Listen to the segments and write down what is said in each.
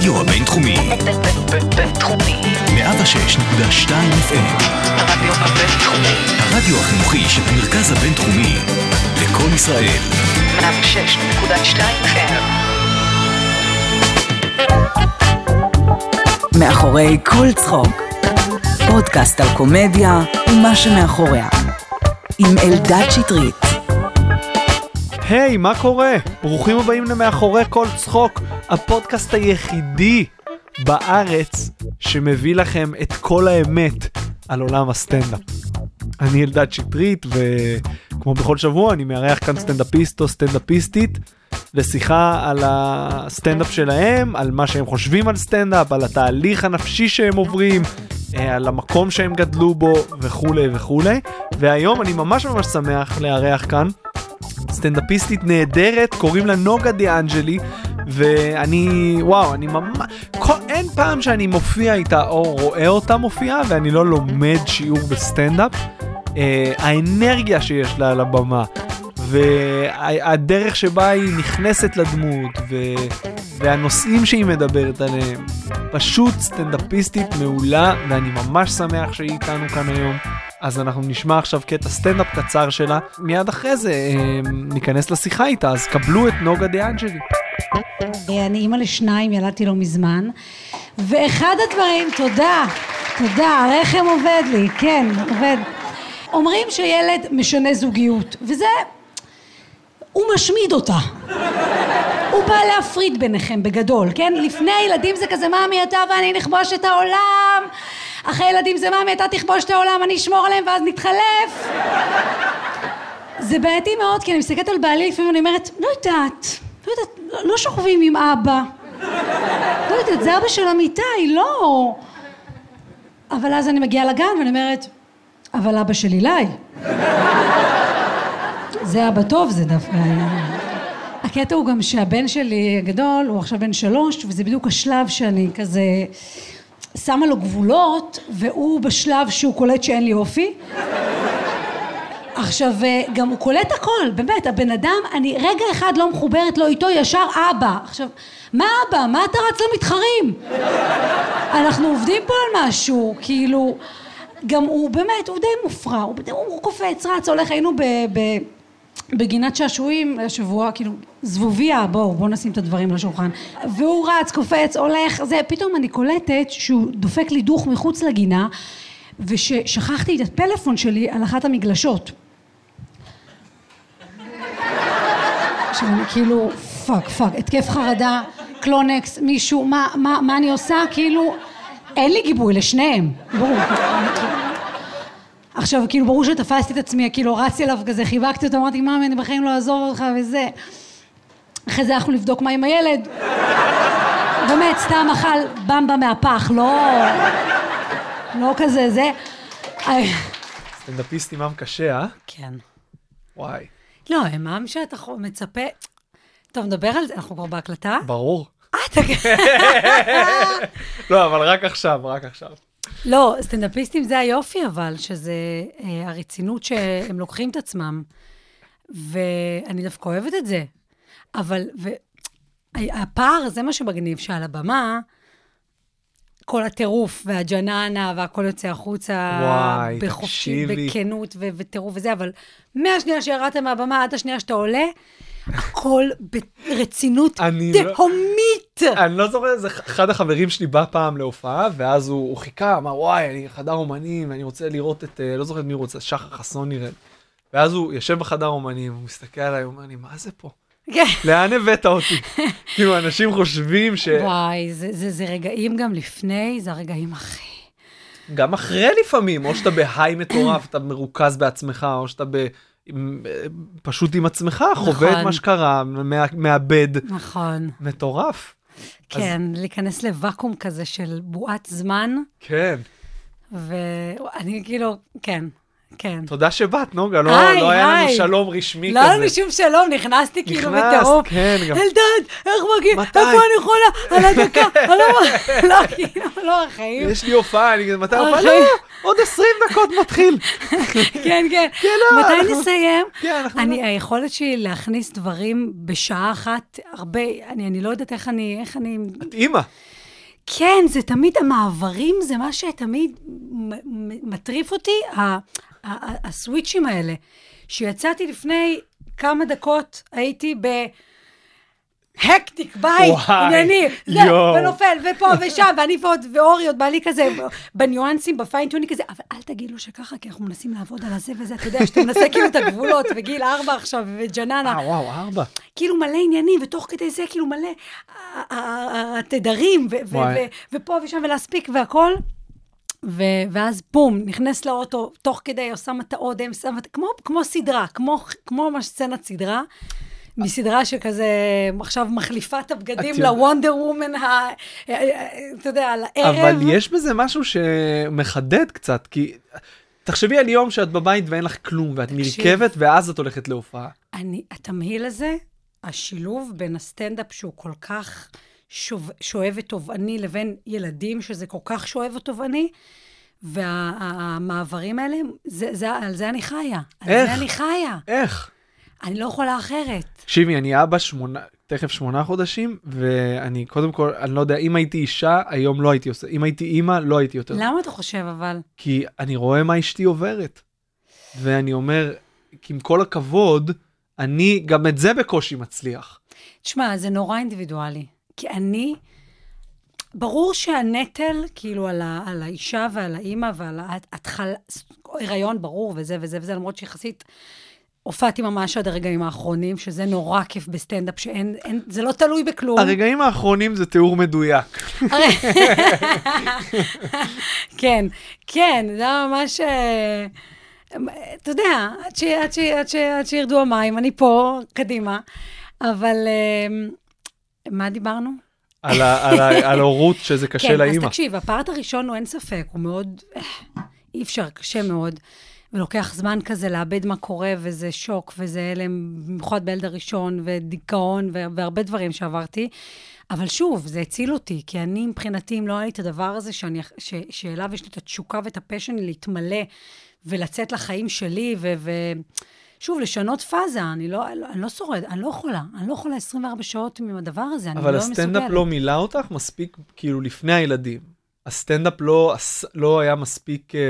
הרדיו הבינתחומי, בינתחומי. 106.2 FM, הרדיו הבינתחומי. הרדיו החינוכי של המרכז הבינתחומי, לקום ישראל, 106.2 FM. מאחורי כל צחוק. פודקאסט על קומדיה ומה שמאחוריה. עם אלדד שטרית. היי, מה קורה? ברוכים הבאים למאחורי כל צחוק, הפודקאסט היחידי בארץ שמביא לכם את כל האמת על עולם הסטנדאפ. אני אלדד שטרית, וכמו בכל שבוע אני מארח כאן סטנדאפיסט או סטנדאפיסטית לשיחה על הסטנדאפ שלהם, על מה שהם חושבים על סטנדאפ, על התהליך הנפשי שהם עוברים, אה, על המקום שהם גדלו בו וכולי וכולי. והיום אני ממש ממש שמח לארח כאן סטנדאפיסטית נהדרת, קוראים לה נוגה דיאנג'לי, ואני, וואו, אני ממש, כל, אין פעם שאני מופיע איתה או רואה אותה מופיעה ואני לא לומד שיעור בסטנדאפ. אה, האנרגיה שיש לה על הבמה, והדרך שבה היא נכנסת לדמות, ו... והנושאים שהיא מדברת עליהם, פשוט סטנדאפיסטית מעולה, ואני ממש שמח שהיא איתנו כאן היום. אז אנחנו נשמע עכשיו קטע סטנדאפ קצר שלה, מיד אחרי זה אה, ניכנס לשיחה איתה, אז קבלו את נוגה דיאנג'לי. אני אימא לשניים, ילדתי לא מזמן, ואחד הדברים, תודה, תודה, הרחם עובד לי, כן, עובד. אומרים שילד משנה זוגיות, וזה, הוא משמיד אותה. הוא בא להפריד ביניכם בגדול, כן? לפני הילדים זה כזה, ממי אתה ואני נכבוש את העולם, אחרי ילדים זה ממי אתה תכבוש את העולם, אני אשמור עליהם ואז נתחלף. זה בעייתי מאוד, כי אני מסתכלת על בעלי לפעמים ואני אומרת, לא יודעת, לא יודעת, לא, לא שוכבים עם אבא. לא יודעת, זה אבא של אמיתי, לא. אבל אז אני מגיעה לגן ואני אומרת, אבל אבא של אילי. זה אבא טוב, זה דווקא... הקטע הוא גם שהבן שלי הגדול, הוא עכשיו בן שלוש, וזה בדיוק השלב שאני כזה שמה לו גבולות, והוא בשלב שהוא קולט שאין לי אופי. עכשיו, גם הוא קולט הכל, באמת, הבן אדם, אני רגע אחד לא מחוברת לו איתו, ישר אבא. עכשיו, מה אבא? מה אתה רץ למתחרים? אנחנו עובדים פה על משהו, כאילו, גם הוא באמת, הוא די מופרע, הוא, הוא קופץ, רץ, הולך, היינו ב... ב בגינת שעשועים השבוע, כאילו, זבוביה, בואו, בואו נשים את הדברים על השולחן. והוא רץ, קופץ, הולך, זה, פתאום אני קולטת שהוא דופק לי דוך מחוץ לגינה, וששכחתי את הפלאפון שלי על אחת המגלשות. עכשיו אני כאילו, fuck, fuck, התקף חרדה, קלונקס, מישהו, מה, מה, מה אני עושה? כאילו, אין לי גיבוי לשניהם, ברור. עכשיו, כאילו, ברור שתפסתי את עצמי, כאילו, רצתי אליו כזה, חיבקתי אותו, אמרתי, מאמי, אני בחיים לא אעזוב אותך וזה. אחרי זה הלכנו לבדוק מה עם הילד. באמת, סתם אכל במבה מהפח, לא... לא כזה, זה... סטנדאפיסט עם עם קשה, אה? כן. וואי. לא, אמם שאתה חו- מצפה... טוב, נדבר על זה, אנחנו כבר בהקלטה? ברור. אה, אתה... לא, אבל רק עכשיו, רק עכשיו. לא, סטנדאפיסטים זה היופי, אבל, שזה אה, הרצינות שהם לוקחים את עצמם. ואני דווקא אוהבת את זה. אבל, ו... הפער, זה מה שמגניב, שעל הבמה, כל הטירוף והג'ננה והכל יוצא החוצה, וואי, בחופשי, תקשיבי. בכנות ו- וטירוף וזה, אבל מהשנייה שירדת מהבמה עד השנייה שאתה עולה, הכל ברצינות לא- תהומית. אני לא זוכר, זה אחד החברים שלי בא פעם להופעה, ואז הוא, הוא חיכה, אמר, וואי, אני חדר אומנים, אני רוצה לראות את, אה, לא זוכר את מי רוצה, שחר חסון נראה. לי." ואז הוא יושב בחדר אומנים, הוא מסתכל עליי, הוא אומר לי, מה זה פה? כן. לאן הבאת אותי? כאילו, אנשים חושבים ש... וואי, זה, זה, זה רגעים גם לפני, זה הרגעים הכי... גם אחרי לפעמים, או שאתה בהיי מטורף, אתה מרוכז בעצמך, או שאתה ב... פשוט עם עצמך, חווה את נכון. מה שקרה, מא- מאבד. נכון. מטורף. כן, להיכנס לוואקום כזה של בועת זמן, כן. ואני כאילו, כן, כן. תודה שבאת, נוגה, לא, היי, לא היה לנו היי. שלום רשמי לא כזה. היה לנו שום שלום, נכנסתי כאילו נכנסת, בטירוף. כן, גם- אלדד, איך מגיע? מתי? איפה אני יכולה? על הדקה, אני לא... לא, כאילו, לא, החיים. יש לי הופעה, אני מתי הופעה? החיים- עוד 20 דקות מתחיל. כן, כן. כן, לא, מתי נסיים? כן, אנחנו... אני, היכולת שלי להכניס דברים בשעה אחת, הרבה, אני, אני לא יודעת איך אני, איך אני... את אימא. כן, זה תמיד, המעברים זה מה שתמיד מטריף אותי, הסוויצ'ים האלה. שיצאתי לפני כמה דקות, הייתי ב... הקטיק, בית, ענייני, זה. ונופל, ופה ושם, ואני ועוד, ואורי עוד בעלי כזה, בניואנסים, בפיינטיוני כזה, אבל אל תגיד לו שככה, כי אנחנו מנסים לעבוד על הזה וזה, אתה יודע, שאתה מנסה כאילו את הגבולות, וגיל ארבע עכשיו, וג'ננה. אה, וואו, ארבע. כאילו מלא עניינים, ותוך כדי זה כאילו מלא התדרים, ופה ושם, ולהספיק והכל. ו- ואז בום, נכנס לאוטו, תוך כדי עושה את האודם, שמה- כמו, כמו סדרה, כמו, כמו ממש סצנת סדרה. מסדרה שכזה עכשיו מחליפה את הבגדים את לוונדר וומן, ה- אתה יודע, על הערב. אבל יש בזה משהו שמחדד קצת, כי תחשבי על יום שאת בבית ואין לך כלום, ואת תקשיב. נרקבת, ואז את הולכת להופעה. אני, התמהיל הזה, השילוב בין הסטנדאפ שהוא כל כך שוב, שואב ותובעני לבין ילדים שזה כל כך שואב ותובעני, והמעברים האלה, זה, זה, על זה אני חיה. על איך? זה אני חיה. איך? אני לא יכולה אחרת. תקשיבי, אני אבא שמונה, תכף שמונה חודשים, ואני קודם כל, אני לא יודע, אם הייתי אישה, היום לא הייתי עושה, אם הייתי אימא, לא הייתי יותר. למה אתה חושב אבל? כי אני רואה מה אשתי עוברת. ואני אומר, כי עם כל הכבוד, אני גם את זה בקושי מצליח. תשמע, זה נורא אינדיבידואלי. כי אני, ברור שהנטל, כאילו, על, ה, על האישה ועל האימא ועל ההתחלה, הריון ברור וזה וזה וזה, למרות שיחסית הופעתי ממש עד הרגעים האחרונים, שזה נורא כיף בסטנדאפ, שאין, אין, זה לא תלוי בכלום. הרגעים האחרונים זה תיאור מדויק. כן, כן, זה היה ממש... אה, אתה יודע, עד, ש, עד, ש, עד, ש, עד שירדו המים, אני פה, קדימה. אבל אה, מה דיברנו? על ה- על ה- על ההורות שזה קשה כן, לאימא. אז תקשיב, הפארט הראשון הוא אין ספק, הוא מאוד, אי אפשר, קשה מאוד. ולוקח זמן כזה לאבד מה קורה, וזה שוק, וזה הלם, במיוחד בילד הראשון, ודיכאון, והרבה דברים שעברתי. אבל שוב, זה הציל אותי, כי אני מבחינתי, אם לא היה לי את הדבר הזה, שאני, ש, שאליו יש לי את התשוקה ואת ה passion להתמלא ולצאת לחיים שלי, ו... ו שוב, לשנות פאזה, אני לא, אני לא שורד, אני לא יכולה, אני לא יכולה 24 שעות עם הדבר הזה, אני אבל לא הסטנדאפ מסוגלת. לא מילא אותך מספיק, כאילו, לפני הילדים. הסטנדאפ לא, לא היה מספיק אה,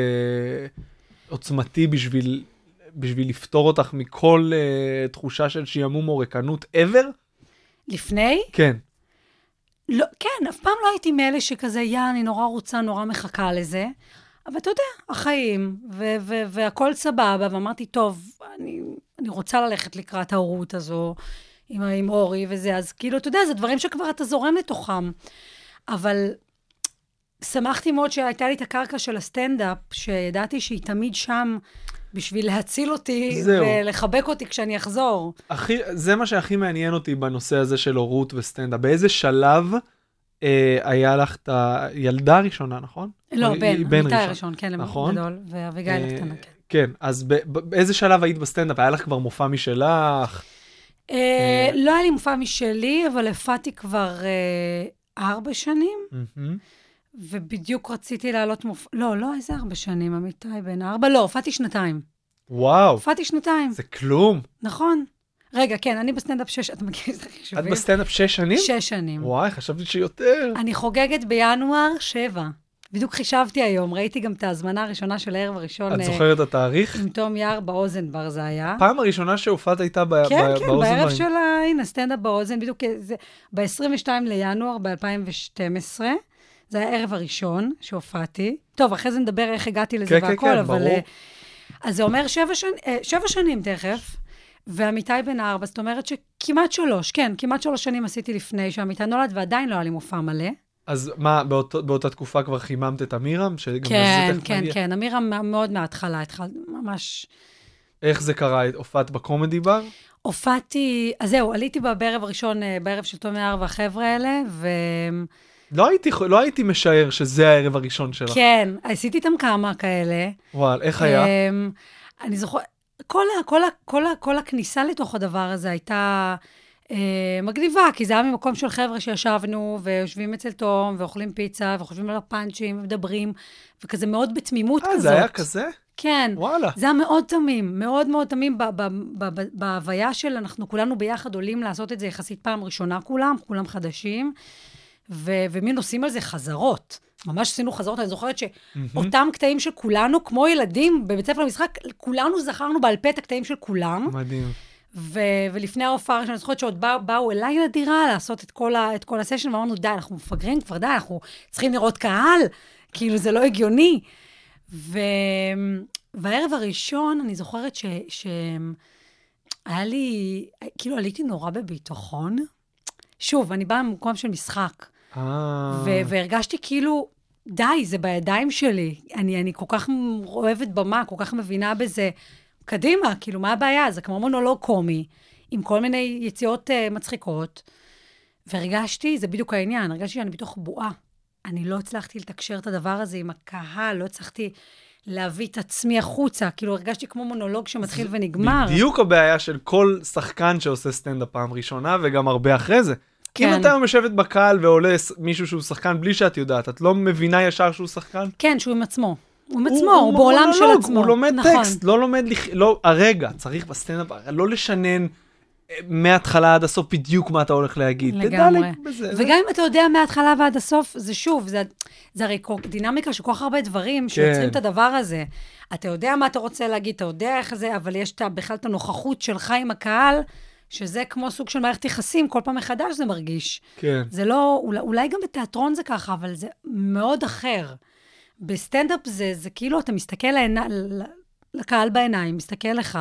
עוצמתי בשביל, בשביל לפטור אותך מכל אה, תחושה של שעמום או ריקנות ever? לפני? כן. לא, כן, אף פעם לא הייתי מאלה שכזה, יא, אני נורא רוצה, נורא מחכה לזה. אבל אתה יודע, החיים, ו- ו- והכל סבבה, ואמרתי, טוב, אני, אני רוצה ללכת לקראת ההורות הזו עם, עם אורי וזה, אז כאילו, אתה יודע, זה דברים שכבר אתה זורם לתוכם. אבל שמחתי מאוד שהייתה לי את הקרקע של הסטנדאפ, שידעתי שהיא תמיד שם בשביל להציל אותי זהו. ולחבק אותי כשאני אחזור. הכי, זה מה שהכי מעניין אותי בנושא הזה של הורות וסטנדאפ. באיזה שלב היה לך את הילדה הראשונה, נכון? לא, בן, היא- אמיתי הראשון, כן, נכון. גדול, ואביגיל אה, הקטנה, כן. כן, אז באיזה שלב היית בסטנדאפ? היה לך כבר מופע משלך? אה, לא היה לי מופע משלי, אבל הופעתי כבר אה, ארבע שנים. ובדיוק רציתי לעלות מופע... לא, לא, איזה ארבע שנים, אמיתי, בן ארבע? לא, הופעתי שנתיים. וואו, הופעתי שנתיים, זה כלום. נכון. רגע, כן, אני בסטנדאפ שש... אתה מכיר את את החישובים? בסטנדאפ שש שנים? שש שנים. וואי, חשבתי שיותר. אני חוגגת בינואר שבע. בדיוק חישבתי היום, ראיתי גם את ההזמנה הראשונה של הערב הראשון. את אה, זוכרת את התאריך? עם תום יער באוזן בר זה היה. פעם הראשונה שהופעת הייתה ב- כן, ב- כן, באוזן בערב. של ה... הנה, סטנדאפ באוזן, בדיוק זה... ב-22 לינואר ב-2012. זה היה הערב הראשון שהופעתי. טוב, אחרי זה נדבר איך הגעתי לזה כן, כן, והכל, כן, אבל... ברור. אה, אז זה אומר שבע, שנ... אה, שבע שנים תכף, ועמיתי בן ארבע, זאת אומרת שכמעט שלוש, כן, כמעט שלוש שנים עשיתי לפני שעמיתי נולד, ועדיין לא היה לי מופע מלא. אז מה, באותו- באותה תקופה כבר חיממת את אמירם? כן, כן, נגיע. כן, אמירה מאוד מההתחלה, התחלתי ממש... איך זה קרה? הופעת בקומדי בר? הופעתי, אז זהו, עליתי בה בערב הראשון, אה, בערב של תום יער והחבר'ה האלה, ו... לא הייתי, לא הייתי משער שזה הערב הראשון שלך. כן, עשיתי איתם כמה כאלה. וואל, איך היה? אמ, אני זוכרת, כל, ה- כל, ה- כל, ה- כל הכניסה לתוך הדבר הזה הייתה אה, מגניבה, כי זה היה ממקום של חבר'ה שישבנו, ויושבים אצל תום, ואוכלים פיצה, וחושבים על הפאנצ'ים, ומדברים, וכזה מאוד בתמימות אה, כזאת. זה היה כזה? כן. וואלה. זה היה מאוד תמים, מאוד מאוד תמים בהוויה של אנחנו כולנו ביחד עולים לעשות את זה יחסית פעם ראשונה כולם, כולם חדשים, ו- ומין עושים על זה חזרות. ממש עשינו חזרות, אני זוכרת שאותם קטעים של כולנו, כמו ילדים בבית ספר למשחק, כולנו זכרנו בעל פה את הקטעים של כולם. מדהים. ו- ולפני ההופעה הראשונה, אני זוכרת שעוד בא, באו אליי לדירה לעשות את כל, ה- את כל הסשן, ואמרנו, די, אנחנו מפגרים כבר, די, אנחנו צריכים לראות קהל, כאילו, זה לא הגיוני. ו... והערב הראשון, אני זוכרת ש... ש... היה לי, כאילו עליתי נורא בביטחון. שוב, אני באה ממקום של משחק, והרגשתי כאילו, די, זה בידיים שלי. אני, אני כל כך אוהבת במה, כל כך מבינה בזה. קדימה, כאילו, מה הבעיה? זה כמו מונולוג קומי, עם כל מיני יציאות uh, מצחיקות. והרגשתי, זה בדיוק העניין, הרגשתי שאני בתוך בועה. אני לא הצלחתי לתקשר את הדבר הזה עם הקהל, לא הצלחתי להביא את עצמי החוצה. כאילו, הרגשתי כמו מונולוג שמתחיל ונגמר. בדיוק הבעיה של כל שחקן שעושה סטנדאפ פעם ראשונה, וגם הרבה אחרי זה. כן. אם את היום יושבת בקהל ועולה מישהו שהוא שחקן בלי שאת יודעת, את לא מבינה ישר שהוא שחקן? כן, שהוא עם עצמו. הוא עם עצמו, הוא, בעולם של מונולוג, עצמו. הוא לומד נכון. טקסט, לא לומד, לח... לא, הרגע, צריך בסטנדאפ, לא לשנן אה, מההתחלה עד הסוף בדיוק מה אתה הולך להגיד. לגמרי. בזה. וגם אם אתה יודע מההתחלה ועד הסוף, זה שוב, זה, זה הרי דינמיקה של כל כך הרבה דברים שיוצרים את הדבר הזה. אתה יודע מה אתה רוצה להגיד, אתה יודע איך זה, אבל יש את בכלל את הנוכחות שלך עם הקהל, שזה כמו סוג של מערכת יחסים, כל פעם מחדש זה מרגיש. כן. זה לא, אולי, אולי גם בתיאטרון זה ככה, אבל זה מאוד אחר. בסטנדאפ זה, זה כאילו אתה מסתכל לעיני, לקהל בעיניים, מסתכל לך,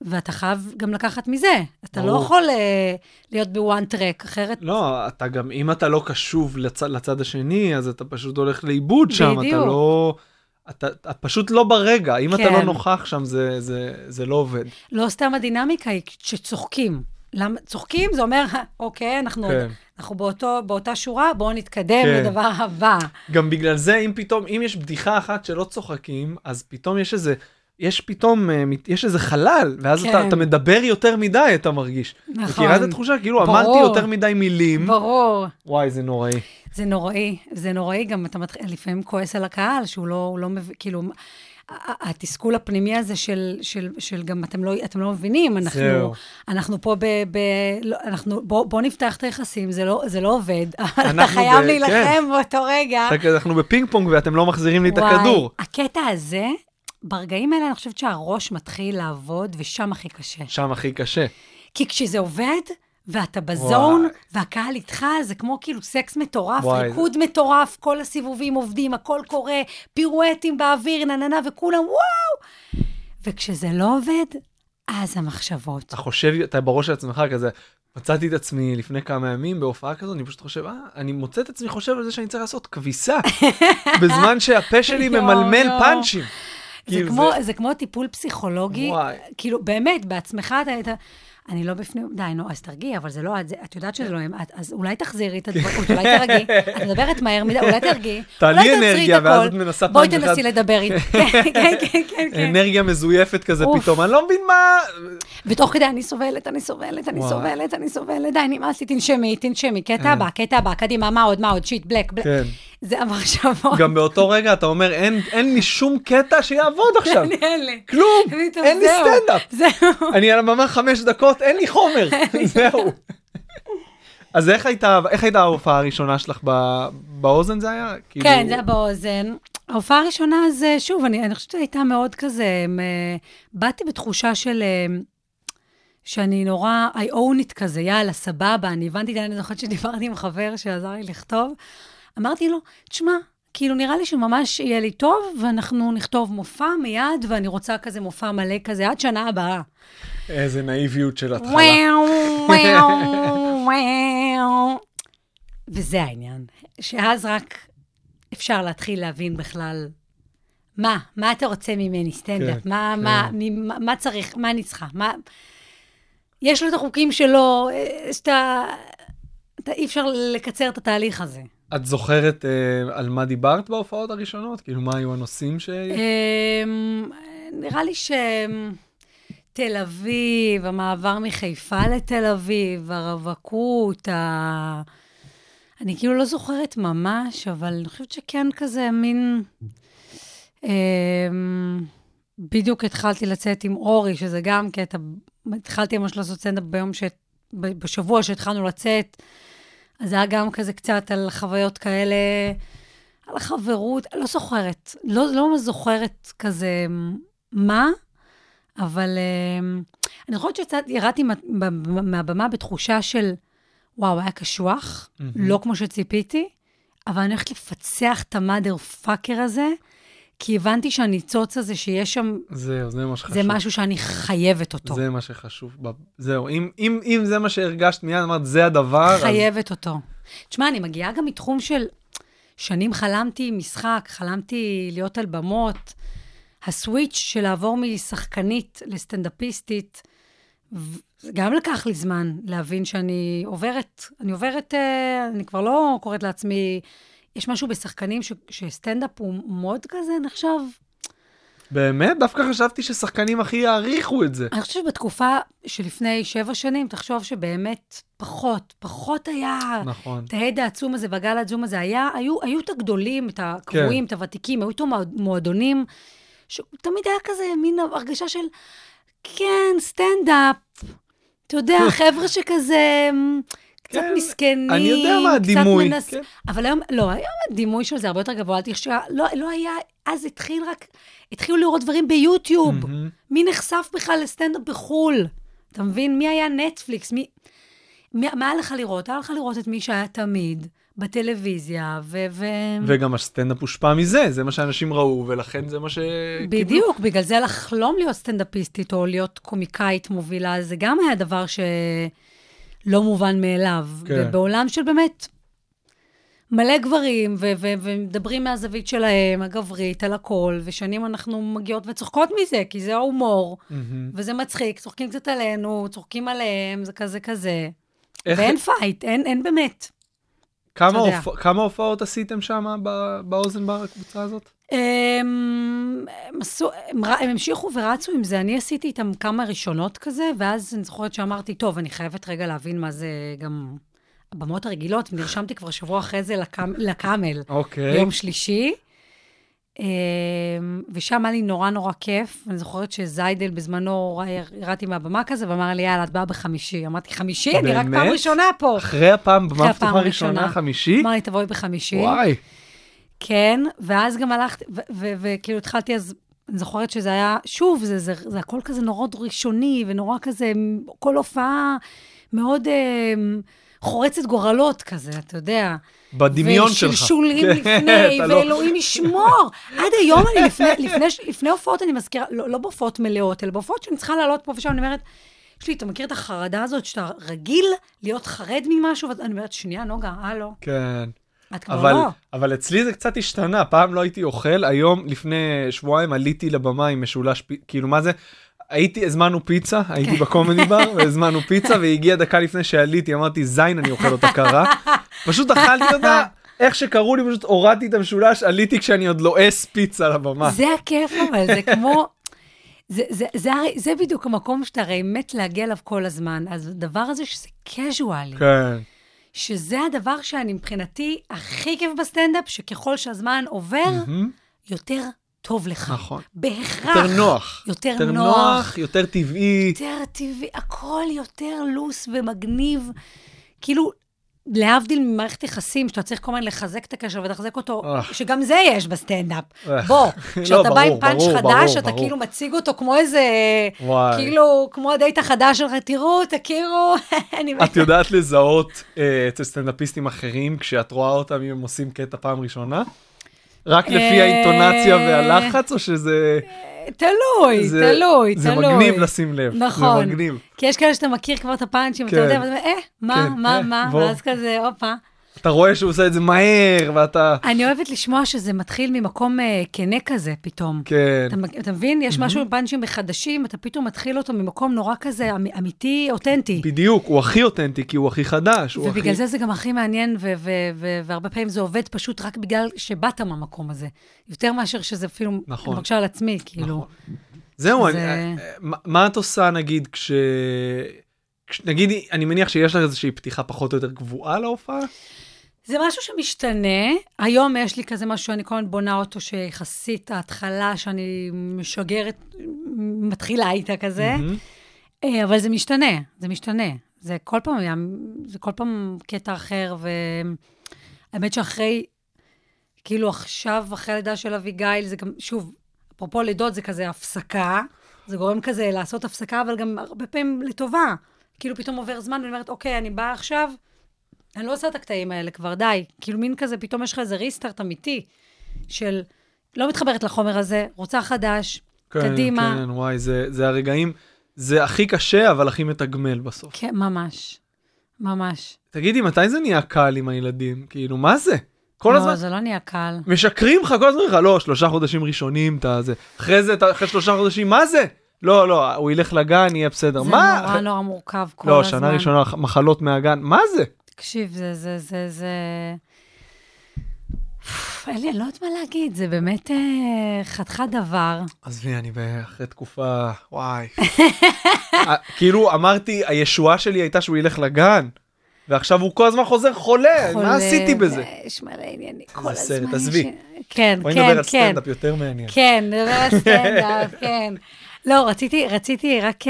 ואתה חייב גם לקחת מזה. אתה לא ברור. יכול אה, להיות ב one track, אחרת... לא, אתה גם, אם אתה לא קשוב לצ... לצד השני, אז אתה פשוט הולך לאיבוד שם, אתה בדיוק. לא... אתה, אתה פשוט לא ברגע, אם אתה לא כן. נוכח שם, זה, זה, זה לא עובד. לא סתם הדינמיקה היא שצוחקים. למה, צוחקים זה אומר, אוקיי, אנחנו, כן. עוד, אנחנו באותו, באותה שורה, בואו נתקדם כן. לדבר הבא. גם בגלל זה, אם פתאום, אם יש בדיחה אחת שלא צוחקים, אז פתאום יש איזה, יש פתאום, אה, יש איזה חלל, ואז כן. אתה, אתה מדבר יותר מדי, אתה מרגיש. נכון. מכירה את התחושה? כאילו, ברור. אמרתי יותר מדי מילים. ברור. וואי, זה נוראי. זה נוראי, זה נוראי, גם אתה מתחיל, לפעמים כועס על הקהל, שהוא לא, לא מבין, כאילו, התסכול הפנימי הזה של, של, של גם אתם לא, אתם לא מבינים, אנחנו, זהו. אנחנו פה ב... ב לא, אנחנו, בוא, בוא נפתח את היחסים, זה לא, זה לא עובד. אתה חייב ב- להילחם כן. באותו רגע. אנחנו בפינג פונג ואתם לא מחזירים לי את וואי, הכדור. הקטע הזה, ברגעים האלה אני חושבת שהראש מתחיל לעבוד, ושם הכי קשה. שם הכי קשה. כי כשזה עובד, ואתה בזון, וואי. והקהל איתך, זה כמו כאילו סקס מטורף, וואי. ריקוד מטורף, כל הסיבובים עובדים, הכל קורה, פירואטים באוויר, נננה, וכולם וואו! וכשזה לא עובד, אז המחשבות. אתה חושב, אתה בראש של עצמך כזה, מצאתי את עצמי לפני כמה ימים בהופעה כזאת, אני פשוט חושב, אה, אני מוצא את עצמי חושב על זה שאני צריך לעשות כביסה, בזמן שהפה שלי ממלמל. פאנצ'ים. זה כאילו, כמו, זה כמו טיפול פסיכולוגי, וואי. כאילו, באמת, בעצמך אתה... אתה אני לא בפנים, די, נו, אז תרגיעי, אבל זה לא, את, את יודעת שזה לא הם, אז אולי תחזירי את הדברים, אולי תרגי, את מדברת מהר מדי, אולי תרגי, תעלי אולי תעצרי אנרגיה, את ואז הכל. את מנסה בואי פעם תנסי אחת. לדבר איתי, כן, כן, כן, כן, כן. אנרגיה מזויפת כזה. פתאום, אני לא מבין מה... ותוך כדי אני סובלת, אני סובלת, אני. סובלת, אני סובלת, די, נמאס לי, תנשמי, תנשמי, קטע הבא, קטע הבא, קדימה, מה עוד, מה עוד, שיט, בלק, בלק. כן. זה המחשבות. גם באותו רגע אתה אומר, אין, לי שום קטע שיעבוד עכשיו. כלום, אין לי סטנדאפ. זהו. אני על הבמה חמש דקות, אין לי חומר, זהו. אז איך הייתה, איך הייתה ההופעה הראשונה שלך ב, באוזן זה היה? כאילו- כן, זה היה באוזן. ההופעה הראשונה זה, שוב, אני, אני חושבת שהייתה מאוד כזה, מ, באתי בתחושה של, אה, שאני נורא, I own it כזה, יאללה, סבבה, אני הבנתי, אני זוכרת שדיברתי עם חבר שעזר לי לכתוב, אמרתי לו, תשמע, כאילו, נראה לי שממש יהיה לי טוב, ואנחנו נכתוב מופע מיד, ואני רוצה כזה מופע מלא כזה, עד שנה הבאה. איזה נאיביות של התחלה. וואו, וואו, וואו. וזה העניין, שאז רק אפשר להתחיל להבין בכלל מה, מה אתה רוצה ממני, סטנדאפ, כן, מה, כן. מה, מ- מה צריך, מה אני צריכה, מה... יש לו את החוקים שלו, אה, שאתה... אתה, אי אפשר לקצר את התהליך הזה. את זוכרת אה, על מה דיברת בהופעות הראשונות? כאילו, מה היו הנושאים ש... אמ, נראה לי ש... תל אביב, המעבר מחיפה לתל אביב, הרווקות, ה... אני כאילו לא זוכרת ממש, אבל אני חושבת שכן כזה מין... אמ, בדיוק התחלתי לצאת עם אורי, שזה גם קטע, התחלתי ממש לעשות סטנדאפ ביום ש... בשבוע שהתחלנו לצאת, אז זה היה גם כזה קצת על חוויות כאלה, על החברות, לא זוכרת, לא, לא ממש זוכרת כזה מה, אבל אמ, אני חושבת מה- מה- מהבמה בתחושה של, וואו, היה קשוח, לא כמו שציפיתי, אבל אני הולכת לפצח את המאדר פאקר הזה, כי הבנתי שהניצוץ הזה שיש שם, זהו, זה מה שחשוב. זה משהו שאני חייבת אותו. זה מה שחשוב. זהו, אם, אם, אם זה מה שהרגשת מיד, אמרת, זה הדבר, אז... חייבת אותו. תשמע, אני מגיעה גם מתחום של שנים חלמתי משחק, חלמתי להיות על במות. הסוויץ' של לעבור משחקנית לסטנדאפיסטית, גם לקח לי זמן להבין שאני עוברת, אני עוברת, אה, אני כבר לא קוראת לעצמי, יש משהו בשחקנים ש- שסטנדאפ הוא מאוד כזה נחשב. באמת? דווקא חשבתי ששחקנים הכי יעריכו את זה. אני חושבת שבתקופה שלפני שבע שנים, תחשוב שבאמת פחות, פחות היה... נכון. את ההד העצום הזה והגל העצום הזה, היה, היו, היו את הגדולים, את הקבועים, כן. את הוותיקים, היו את המועדונים, שתמיד היה כזה מין הרגשה של, כן, סטנדאפ. אתה יודע, חבר'ה שכזה, קצת כן, מסכנים, אני יודע מה הדימוי, מנס... כן. אבל היום, לא, היום הדימוי של זה הרבה יותר גבוה, אל תחשב, לא, לא היה, אז התחיל רק, התחילו לראות דברים ביוטיוב. מהמם. מי נחשף בכלל לסטנדאפ בחו"ל? אתה מבין? מי היה נטפליקס? מי... מי... מה היה לך לראות? היה לך לראות את מי שהיה תמיד בטלוויזיה, ו... ו... וגם הסטנדאפ הושפע מזה, זה מה שאנשים ראו, ולכן זה מה ש... בדיוק, בגלל זה לחלום להיות סטנדאפיסטית או להיות קומיקאית מובילה, זה גם היה דבר שלא מובן מאליו. כן. ובעולם של באמת מלא גברים, ו- ו- ומדברים מהזווית שלהם, הגברית, על הכל, ושנים אנחנו מגיעות וצוחקות מזה, כי זה ההומור, מהמם. וזה מצחיק, צוחקים קצת עלינו, צוחקים עליהם, זה כזה כזה. איך- ואין פייט, אין, אין באמת. כמה. הופ- הופעות עשיתם שם באוזן בר הקבוצה הזאת? הם, הם, עשו, הם, ר- הם המשיכו ורצו עם זה. אני עשיתי איתם כמה ראשונות כזה, ואז אני זוכרת שאמרתי, טוב, אני חייבת רגע להבין מה זה גם הבמות הרגילות, ונרשמתי כבר שבוע אחרי זה לקאמ, לקאמל, אוקיי. ביום שלישי. אמ, ושם היה לי נורא נורא כיף. אני זוכרת שזיידל בזמנו, ירדתי מהבמה כזה, ואמר לי, יאללה, את באה בחמישי. אמרתי, חמישי? אני רק פעם? ראשונה פה. אחרי הפעם, במה פתוחה ראשונה. חמישי? אמר לי, תבואי בחמישי. וואי. כן, ואז גם הלכתי, וכאילו התחלתי אז, אני זוכרת שזה היה, שוב, זה, זה, זה הכל כזה נורא ראשוני, ונורא כזה, כל הופעה מאוד אה, חורצת גורלות כזה, אתה יודע. בדמיון שלך. ושלשולים כן, לפני, לא- ואלוהים ישמור. עד היום אני לפני, לפני, לפני הופעות אני מזכירה, לא, לא בהופעות מלאות, אלא בהופעות שאני צריכה לעלות פה ושם, אני אומרת, יש לי, אתה מכיר את החרדה הזאת, שאתה רגיל להיות חרד ממשהו, ואני אומרת, שנייה, נוגה, הלו, כן. את כבר אבל, לא. אבל אצלי זה קצת השתנה, פעם לא הייתי אוכל, היום לפני שבועיים עליתי לבמה עם משולש, כאילו מה זה? הייתי, הזמנו פיצה, הייתי כן. בקומדי בר, והזמנו פיצה, והגיע דקה לפני שעליתי, אמרתי, זין, אני אוכל אותה קרה. פשוט אכלתי אותה, איך שקראו לי, פשוט הורדתי את המשולש, עליתי כשאני עוד לועס פיצה לבמה. זה הכיף, אבל זה כמו... זה, זה, זה, זה בדיוק המקום שאתה הרי מת להגיע אליו כל הזמן. אז הדבר הזה שזה casual, כן, שזה הדבר שאני מבחינתי הכי כיף בסטנדאפ, שככל שהזמן עובר, מהמם, יותר טוב לך. נכון. בהכרח. יותר נוח. יותר יותר נוח. נוח, יותר טבעי. יותר טבעי, הכל יותר loose ומגניב. כאילו, להבדיל ממערכת יחסים, שאתה צריך כל הזמן לחזק את הקשר ולחזק אותו, אה. שגם זה יש בסטנדאפ. אה. בוא, לא, כשאתה בא עם פאנץ' חדש, אתה. כאילו מציג אותו כמו איזה... כאילו, כמו הדייט החדש שלך, תראו, תכירו. את יודעת לזהות אה, אצל סטנדאפיסטים אחרים כשאת רואה אותם אם הם עושים קטע פעם ראשונה? רק לפי אה, האינטונציה והלחץ או שזה תלוי, זה- תלוי, זה תלוי. מגניב לשים לב. נכון. זה מגניב. כי יש כאלה שאתה מכיר כבר את הפאנצ'ים, אתה כן. יודע, ואתה אומר, אה, מה, כן, מה, אה, מה, בוא. ואז כזה, הופה. אתה רואה שהוא עושה את זה מהר ואתה... אני אוהבת לשמוע שזה מתחיל ממקום אה, כנה כזה פתאום. כן. אתה, אתה מבין? יש משהו בפאנצ'ים בחדשים, אתה פתאום מתחיל אותו ממקום נורא כזה אמ- אמיתי, אותנטי. בדיוק, הוא הכי אותנטי כי הוא הכי חדש. ובגלל הכי... זה זה גם הכי מעניין, ו- ו- ו- והרבה פעמים זה עובד פשוט רק בגלל שבאת מהמקום הזה. יותר מאשר שזה אפילו, נכון. אני מרגישה על עצמי, כאילו. נכון. זהו, זה- אני- אה, מה- מה את עושה נגיד. כש- נגיד, אני מניח שיש לך איזושהי פתיחה פחות או יותר קבועה להופעה? זה משהו שמשתנה. היום יש לי כזה משהו שאני כל הזמן בונה אותו, שיחסית ההתחלה שאני משגרת, מתחילה איתה כזה. אה, אבל זה משתנה, זה משתנה. זה כל פעם, זה כל פעם קטע אחר, והאמת שאחרי, כאילו עכשיו, אחרי הלידה של אביגיל, זה גם, שוב, אפרופו לידות, זה כזה הפסקה, זה גורם כזה לעשות הפסקה, אבל גם הרבה פעמים לטובה. כאילו פתאום עובר זמן, ואני אומרת, אוקיי, אני באה עכשיו, אני לא עושה את הקטעים האלה כבר, די. כאילו מין כזה, פתאום יש לך איזה ריסטארט אמיתי, של לא מתחברת לחומר הזה, רוצה חדש, קדימה. כן, וואי, זה, זה הרגעים, זה הכי קשה, אבל הכי מתגמל בסוף. כן, ממש. ממש. תגידי, מתי זה נהיה קל עם הילדים? כאילו, מה זה? כל הזמן לא, זה לא נהיה קל. משקרים לך, כל הזמן לך, לא, שלושה חודשים ראשונים, אתה זה. אחרי זה, אחרי שלושה חודשים, מה זה? לא, לא, הוא ילך לגן, יהיה בסדר. זה מה? נורא נורא מורכב כל לא, הזמן. שנה ראשונה, מחלות מהגן, מה זה? תקשיב, זה, זה, זה, זה... אין לי, אני לא יודעת מה להגיד, זה באמת אה, חתיכת דבר. עזבי, אני אחרי תקופה, וואי. אה, כאילו, אמרתי, הישועה שלי הייתה שהוא ילך לגן, ועכשיו הוא כל הזמן חוזר חולה, חולה, מה עשיתי בזה? יש מלא עניינים, כל הזמן. סרט, עזבי. כן, בואי כן, נדבר על כן. סטנדאפ יותר מעניין. כן, נדבר על סטנדאפ, כן. לא, רציתי, רציתי רק...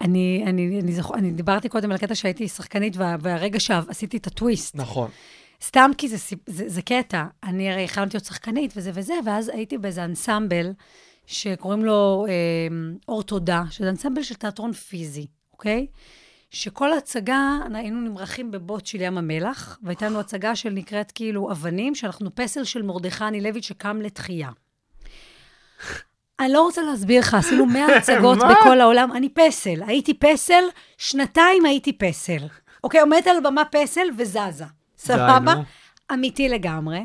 אני, אני, אני, זוכ... אני דיברתי קודם על הקטע שהייתי שחקנית, וה, והרגע שעשיתי את הטוויסט, נכון. סתם כי זה, זה, זה קטע. אני הרי החלמתי להיות שחקנית וזה וזה, ואז הייתי באיזה אנסמבל שקוראים לו אה, אור תודה, שזה אנסמבל של תיאטרון פיזי, אוקיי? שכל הצגה, היינו נמרחים בבוט של ים המלח, והייתה לנו הצגה של נקראת כאילו אבנים, שאנחנו פסל של מרדכי אנילביץ' שקם לתחייה. אני לא רוצה להסביר לך, עשינו 100 הצגות? בכל העולם. אני פסל, הייתי פסל, שנתיים הייתי פסל. אוקיי, עומדת על במה פסל וזזה. סבבה? אמיתי לגמרי.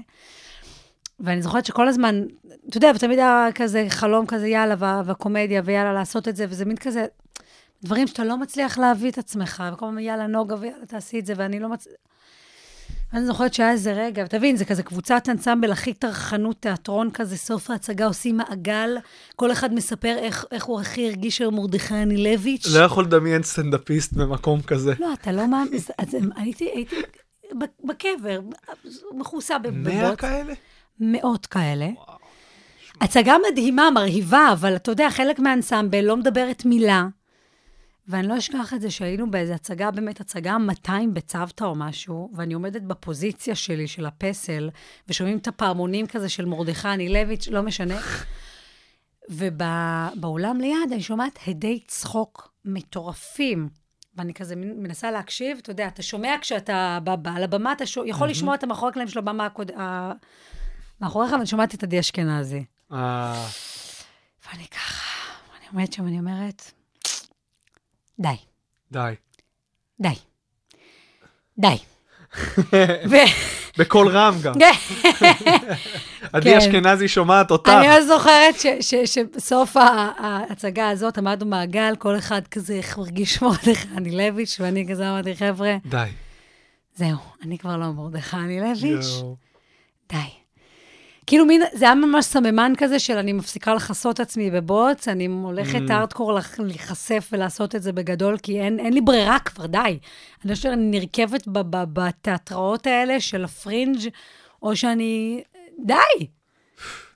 ואני זוכרת שכל הזמן, אתה יודע, ותמיד היה כזה חלום כזה, יאללה, והקומדיה, ויאללה, לעשות את זה, וזה מין כזה, דברים שאתה לא מצליח להביא את עצמך, וכל הזמן, יאללה, נוגה, ויאללה, תעשי את זה, ואני לא מצ... ואני זוכרת שהיה איזה רגע, ותבין, זה כזה קבוצת אנסמבל הכי טרחנות תיאטרון כזה, סוף ההצגה עושים מעגל, כל אחד מספר איך, איך הוא הכי הרגיש על מרדכי אנילביץ'. לא יכול לדמיין סטנדאפיסט במקום כזה. לא, אתה לא מאמין, הייתי, הייתי בקבר, מכוסה בבוט. מאה כאלה? מאות כאלה. הצגה מדהימה, מרהיבה, אבל אתה יודע, חלק מהאנסמבל לא מדברת מילה. ואני לא אשכח את זה שהיינו באיזו הצגה, באמת הצגה 200 בצוותא או משהו, ואני עומדת בפוזיציה שלי, של הפסל, ושומעים את הפעמונים כזה של מרדכי אנילביץ', לא משנה. ובאולם ליד אני שומעת הדי צחוק מטורפים. ואני כזה מנסה להקשיב, אתה יודע, אתה שומע כשאתה ב- ב- על הבמה, אתה שו- יכול לשמוע את המאחורי הקלעים של הבמה הקוד... ה- מאחוריך, ואני שומעת את עדי אשכנזי. אה, ואני ככה, אני עומדת שם, אני אומרת, די, די. די, די. ו- בקול רם גם. עדי כן. אשכנזי שומעת אותך. אני עוד זוכרת שבסוף ההצגה הזאת עמדנו מעגל, כל אחד כזה, הרגיש מרדכי אנילביץ', ואני כזה אמרתי, חבר'ה, די. זהו, אני כבר לא מרדכי אנילביץ', יואו. די. כאילו מין, זה היה ממש סממן כזה של אני מפסיקה לכסות עצמי בבוץ, אני הולכת Mm. הארדקור להיחשף ולעשות את זה בגדול, כי אין, אין לי ברירה כבר, די. אני חושבת שאני נרכבת בתיאטראות האלה של הפרינג', או שאני... די!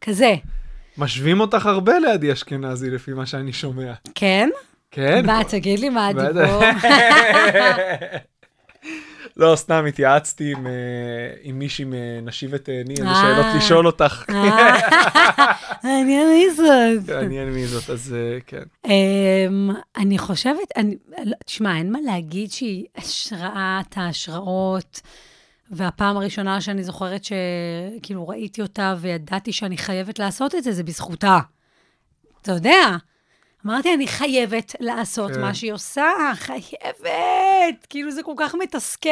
כזה. משווים אותך הרבה לעדי אשכנזי, לפי מה שאני שומע. כן? כן? מה, תגיד לי מה. הדיבור? לא, סתם התייעצתי עם, אה, עם מישהי מנשיב את עיני, איזה אה. שאלות לשאול אותך. מעניין מי זאת. מעניין מי זאת, אז אה, כן. אמ, אני חושבת, לא, תשמע, אין מה להגיד שהיא השראת ההשראות, והפעם הראשונה שאני זוכרת שכאילו ראיתי אותה וידעתי שאני חייבת לעשות את זה, זה בזכותה. אתה יודע, אמרתי, אני חייבת לעשות כן. מה שהיא עושה, חייבת! כאילו, זה כל כך מתסכל.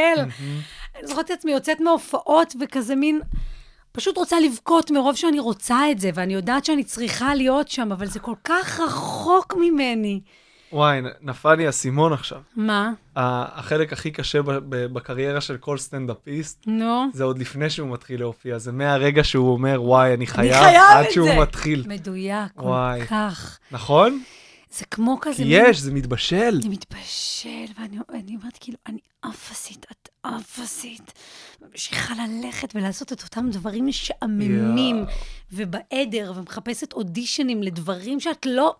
אני זוכרת את עצמי יוצאת מההופעות וכזה מין... פשוט רוצה לבכות מרוב שאני רוצה את זה, ואני יודעת שאני צריכה להיות שם, אבל זה כל כך רחוק ממני. וואי, נפל לי האסימון עכשיו. מה? החלק הכי קשה בקריירה של כל סטנדאפיסט, נו. זה עוד לפני שהוא מתחיל להופיע, זה מהרגע שהוא אומר, וואי, אני חייב, חייב עד את שהוא זה." מתחיל. מדויק, כל וואי. כך. נכון? זה כמו כזה... כי יש, זה מתבשל. אני מתבשל, ואני אני אומרת, כאילו, אני אפסית, את אפסית. ממשיכה ללכת ולעשות את אותם דברים משעממים, יואו. ובעדר, ומחפשת אודישנים לדברים שאת לא...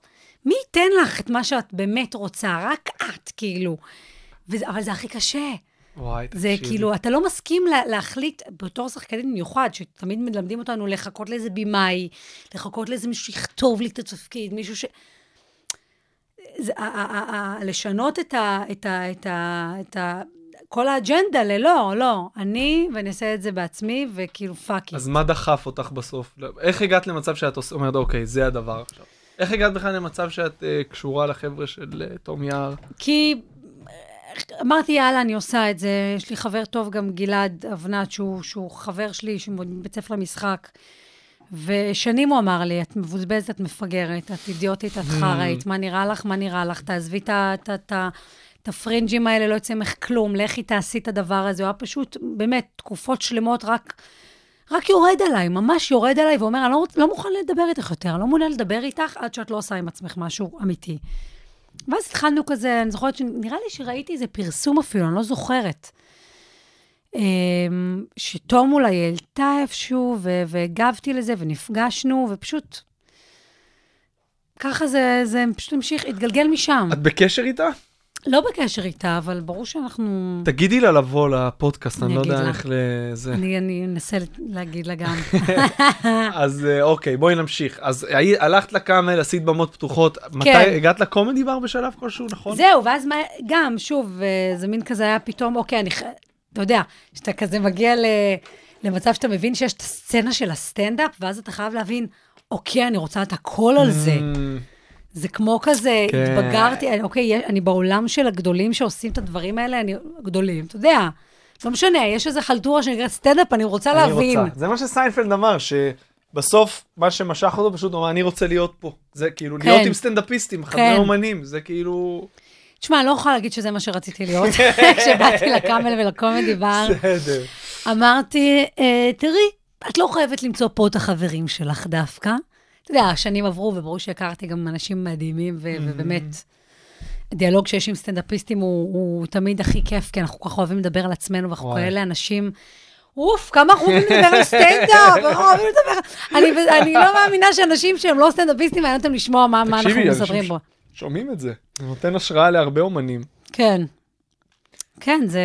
מי ייתן לך את מה שאת באמת רוצה? רק את, כאילו. וזה, אבל זה הכי קשה. וואי, זה תקשיבי. כאילו, אתה לא מסכים לה, להחליט, בתור שחקנית במיוחד, שתמיד מלמדים אותנו לחכות לאיזה במאי, לחכות לאיזה מישהו שיכתוב לי את התפקיד, מישהו ש... לשנות את ה... את ה, את ה, את ה כל האג'נדה ללא, לא. אני, ואני אעשה את זה בעצמי, וכאילו fuck אז מה דחף אותך בסוף? איך הגעת למצב שאת אומרת, אוקיי, זה הדבר עכשיו? איך הגעת בכלל למצב שאת אה, קשורה לחבר'ה של אה, תום יער? כי אמרתי, יאללה, אני עושה את זה. יש לי חבר טוב, גם גלעד אבנת, שהוא, שהוא חבר שלי, שהוא מבית ספר למשחק. ושנים הוא אמר לי, את מבוזבזת, את מפגרת, את אידיוטית, את חראית, מה נראה לך, מה נראה לך, תעזבי את הפרינג'ים האלה, לא יוצא ממך כלום, לכי תעשי את הדבר הזה. הוא היה פשוט, באמת, תקופות שלמות רק... רק יורד עליי, ממש יורד עליי, ואומר, אני לא, לא מוכן לדבר איתך יותר, אני לא מעוניין לדבר איתך עד שאת לא עושה עם עצמך משהו אמיתי. ואז התחלנו כזה, אני זוכרת שנראה לי שראיתי איזה פרסום אפילו, אני לא זוכרת. אמ, שתום אולי העלתה איפשהו, והגבתי לזה, ונפגשנו, ופשוט... ככה זה, זה פשוט המשיך, התגלגל משם. את בקשר איתה? לא בקשר איתה, אבל ברור שאנחנו... תגידי לה לבוא לפודקאסט, אני לא יודע לה. איך לזה. אני, אני אנסה להגיד לה גם. אז אה, אוקיי, בואי נמשיך. אז הי- הלכת לקאמל, עשית במות פתוחות. מתי כן. הגעת לקומדי בר בשלב כלשהו, נכון? זהו, ואז מה, גם, שוב, אה, זה מין כזה היה פתאום, אוקיי, אני, אתה יודע, שאתה כזה מגיע ל, למצב שאתה מבין שיש את הסצנה של הסטנדאפ, ואז אתה חייב להבין, אוקיי, אני רוצה את הכל על זה. אמ, זה כמו כזה, כן. התבגרתי, אוקיי, אני בעולם של הגדולים שעושים את הדברים האלה, אני, גדולים, אתה יודע, לא משנה, יש איזו חלטורה שנקראת סטנדאפ, אני רוצה אני להבין. רוצה. זה מה שסיינפלד אמר, שבסוף מה שמשך אותו פשוט אמר, אני רוצה להיות פה. זה כאילו, כן. להיות עם סטנדאפיסטים, חברי כן. אומנים, זה כאילו... תשמע, אני לא יכולה להגיד שזה מה שרציתי להיות, כשבאתי לקאמל ולקומדי בר. בסדר. אמרתי, אה, תראי, את לא חייבת למצוא פה את החברים שלך דווקא. אתה יודע, השנים עברו, וברור שהכרתי גם אנשים מדהימים, ו- ובאמת, דיאלוג שיש עם סטנדאפיסטים הוא, הוא תמיד הכי כיף, כי אנחנו כל כך אוהבים לדבר על עצמנו, ואנחנו. כאלה אנשים... אוף, כמה אנחנו אוהבים לדבר על סטנדאפ, אנחנו אוהבים לדבר... אני, אני לא מאמינה שאנשים שהם לא סטנדאפיסטים, מעניין אותם לשמוע מה, מה אנחנו מספרים פה. שומעים את זה. זה נותן השראה להרבה אומנים. כן. כן, זה...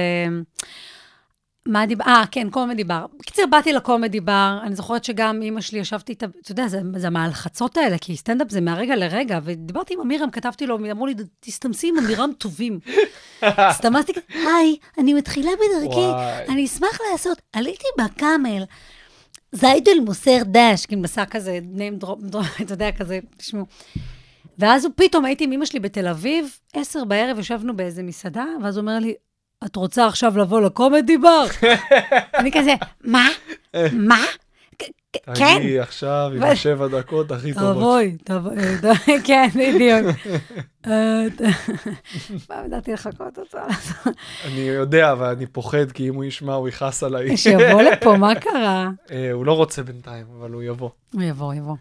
מה דיבר? אה, כן, קומדי בר. בקיצר, באתי לקומדי בר, אני זוכרת שגם אימא שלי, ישבתי איתה, אתה יודע, זה, זה מהלחצות האלה, כי סטנדאפ זה מהרגע לרגע, ודיברתי עם אמירם, כתבתי לו, אמרו לי, תסתמסי עם אמירם טובים. הסתמסתי, היי, אני מתחילה בדרכי. אני אשמח לעשות, עליתי בקאמל, זיידל מוסר דש, כאילו מסע כזה, name drop, אתה יודע, כזה, תשמעו. ואז הוא פתאום הייתי עם אמא שלי בתל אביב, עשר בערב ישבנו באיזה מסעדה, ואז הוא אומר לי, את רוצה עכשיו לבוא לקומדי בר? אני כזה, מה? מה? "כ- כ- כן. תגידי עכשיו עם השבע דקות הכי טובות. תבואי, תבואי, כן, בדיוק. אה, ת- מה ידעתי לחכות אותו? אני יודע, אבל אני פוחד, כי אם הוא ישמע, הוא יכעס עליי. שיבוא לפה, מה קרה? אה, הוא לא רוצה בינתיים, אבל הוא יבוא. הוא יבוא, יבוא.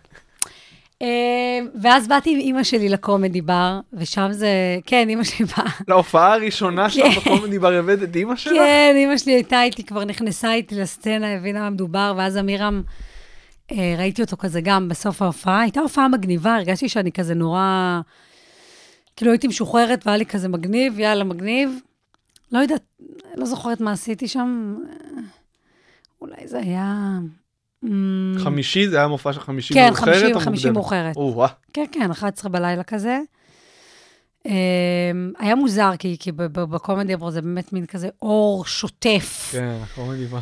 אה, ואז באתי עם אימא שלי לקומדי בר, ושם זה, כן, אימא שלי באה. להופעה הראשונה שלך כן. בקומדי בר הבאת את אימא שלך? כן, אימא שלי הייתה איתי, כבר נכנסה איתי לסצנה, הבינה מה מדובר, ואז אמירם, אה, ראיתי אותו כזה גם בסוף ההופעה. הייתה הופעה מגניבה, הרגשתי שאני כזה נורא... כאילו הייתי משוחררת והיה לי כזה מגניב, יאללה, מגניב. לא יודעת, לא זוכרת מה עשיתי שם. אה, אולי זה היה... אמ, חמישי, זה היה מופע של חמישי כן, מאוחרת חמישי- או חמישי מוקדמת? מאוחרת. כן, כן, 11 בלילה כזה. Um, היה מוזר, כי, כי בקומדי אבור זה באמת מין כזה אור שוטף. כן, קומדי בר.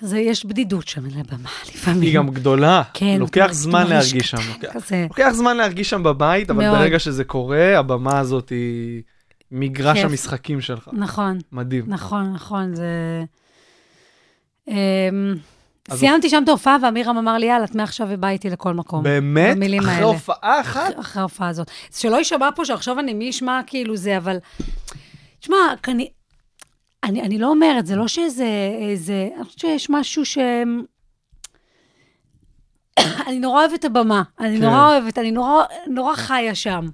זה, יש בדידות שם על הבמה לפעמים. היא גם גדולה. כן, לוקח זמן להרגיש שם. לוקח- כזה. לוקח זמן להרגיש שם בבית, אבל מאוד. ברגע שזה קורה, הבמה הזאת היא מגרש כיף. המשחקים שלך. נכון, מדהים. נכון, נכון, זה... סיימתי שם את ההופעה, ואמירם אמר לי, יאללה, את מעכשיו ובא איתי לכל מקום. באמת? במילים אחרי. הופעה אחת? אחרי- ההופעה הזאת. שלא יישמע פה שעכשיו אני, מי ישמע כאילו זה, אבל... תשמע, כני... אני, אני לא אומרת, זה לא שזה... איזה... אני חושבת שיש משהו ש... אני נורא אוהבת את הבמה, אני כן. נורא אוהבת, אני נורא, נורא חיה שם.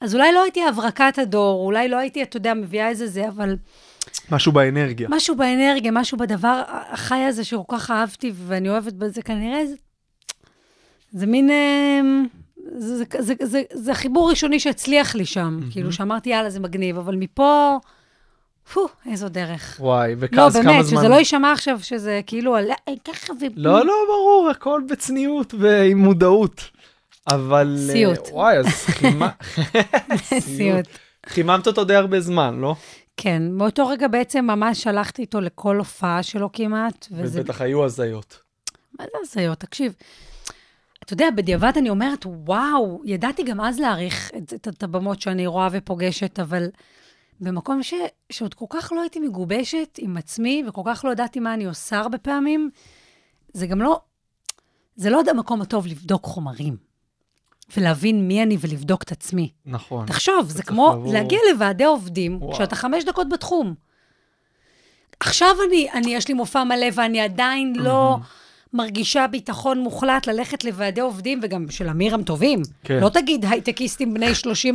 אז אולי לא הייתי הברקת הדור, אולי לא הייתי, אתה יודע, מביאה איזה זה, אבל משהו באנרגיה. משהו באנרגיה, משהו בדבר החי הזה שכל כך אהבתי ואני אוהבת בזה, כנראה זה, זה מין... אה, זה, זה, זה, זה, זה החיבור הראשוני שהצליח לי שם, כאילו שאמרתי, יאללה, זה מגניב, אבל מפה, פו, איזו דרך. וואי, לא, וכאז כמה באמת, זמן... שזה לא יישמע עכשיו שזה כאילו, אה, ככה ו... לא, לא, ברור, הכל בצניעות ועם מודעות. אבל... אה, סיוט. וואי, אז חימה... סיוט. חיממת אותו די הרבה זמן, לא? כן, מאותו רגע בעצם ממש הלכתי איתו לכל הופעה שלו כמעט, וזה ובטח היו הזיות. מה זה הזיות? תקשיב, אתה יודע, בדיעבד אני אומרת, וואו, ידעתי גם אז להעריך את, את, את הבמות שאני רואה ופוגשת, אבל במקום ש, שעוד כל כך לא הייתי מגובשת עם עצמי, וכל כך לא ידעתי מה אני עושה הרבה פעמים, זה גם לא, זה לא עוד המקום הטוב לבדוק חומרים, ולהבין מי אני ולבדוק את עצמי. נכון. תחשוב, זה כמו לבוא- להגיע לוועדי עובדים, וואו. כשאתה חמש דקות בתחום. עכשיו אני, אני, יש לי מופע מלא ואני עדיין לא מרגישה ביטחון מוחלט ללכת לוועדי עובדים, וגם של אמירם טובים. כן. לא תגיד הייטקיסטים בני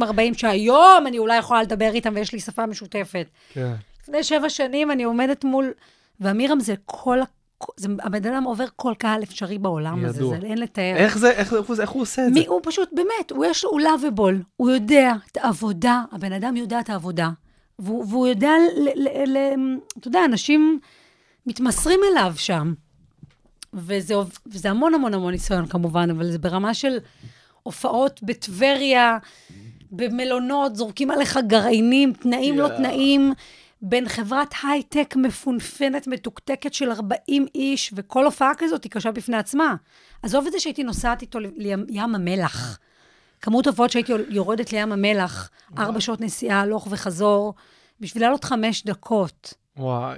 30-40, שהיום אני אולי יכולה לדבר איתם ויש לי שפה משותפת. כן. לפני שבע שנים אני עומדת מול... ואמירם זה כל... זה, הבן אדם עובר כל קהל אפשרי בעולם הזה, ידוע. זה אין לתאר. איך זה, איך, איך, איך הוא עושה את זה? מי, הוא פשוט, באמת, הוא יש לו, הוא לאביבול, הוא יודע את העבודה, הבן אדם יודע את העבודה, והוא, והוא יודע, ל, ל, ל, אתה יודע, אנשים מתמסרים אליו שם. וזה, וזה המון המון המון ניסיון כמובן, אבל זה ברמה של הופעות בטבריה, במלונות, זורקים עליך גרעינים, תנאים לא יאה. תנאים, בין חברת הייטק מפונפנת, מתוקתקת של 40 איש, וכל הופעה כזאת היא קשה בפני עצמה. עזוב את זה שהייתי נוסעת איתו לים, המלח. כמות הופעות שהייתי יורדת לים המלח, ארבע שעות נסיעה, הלוך וחזור, בשביל לעלות חמש דקות וואי.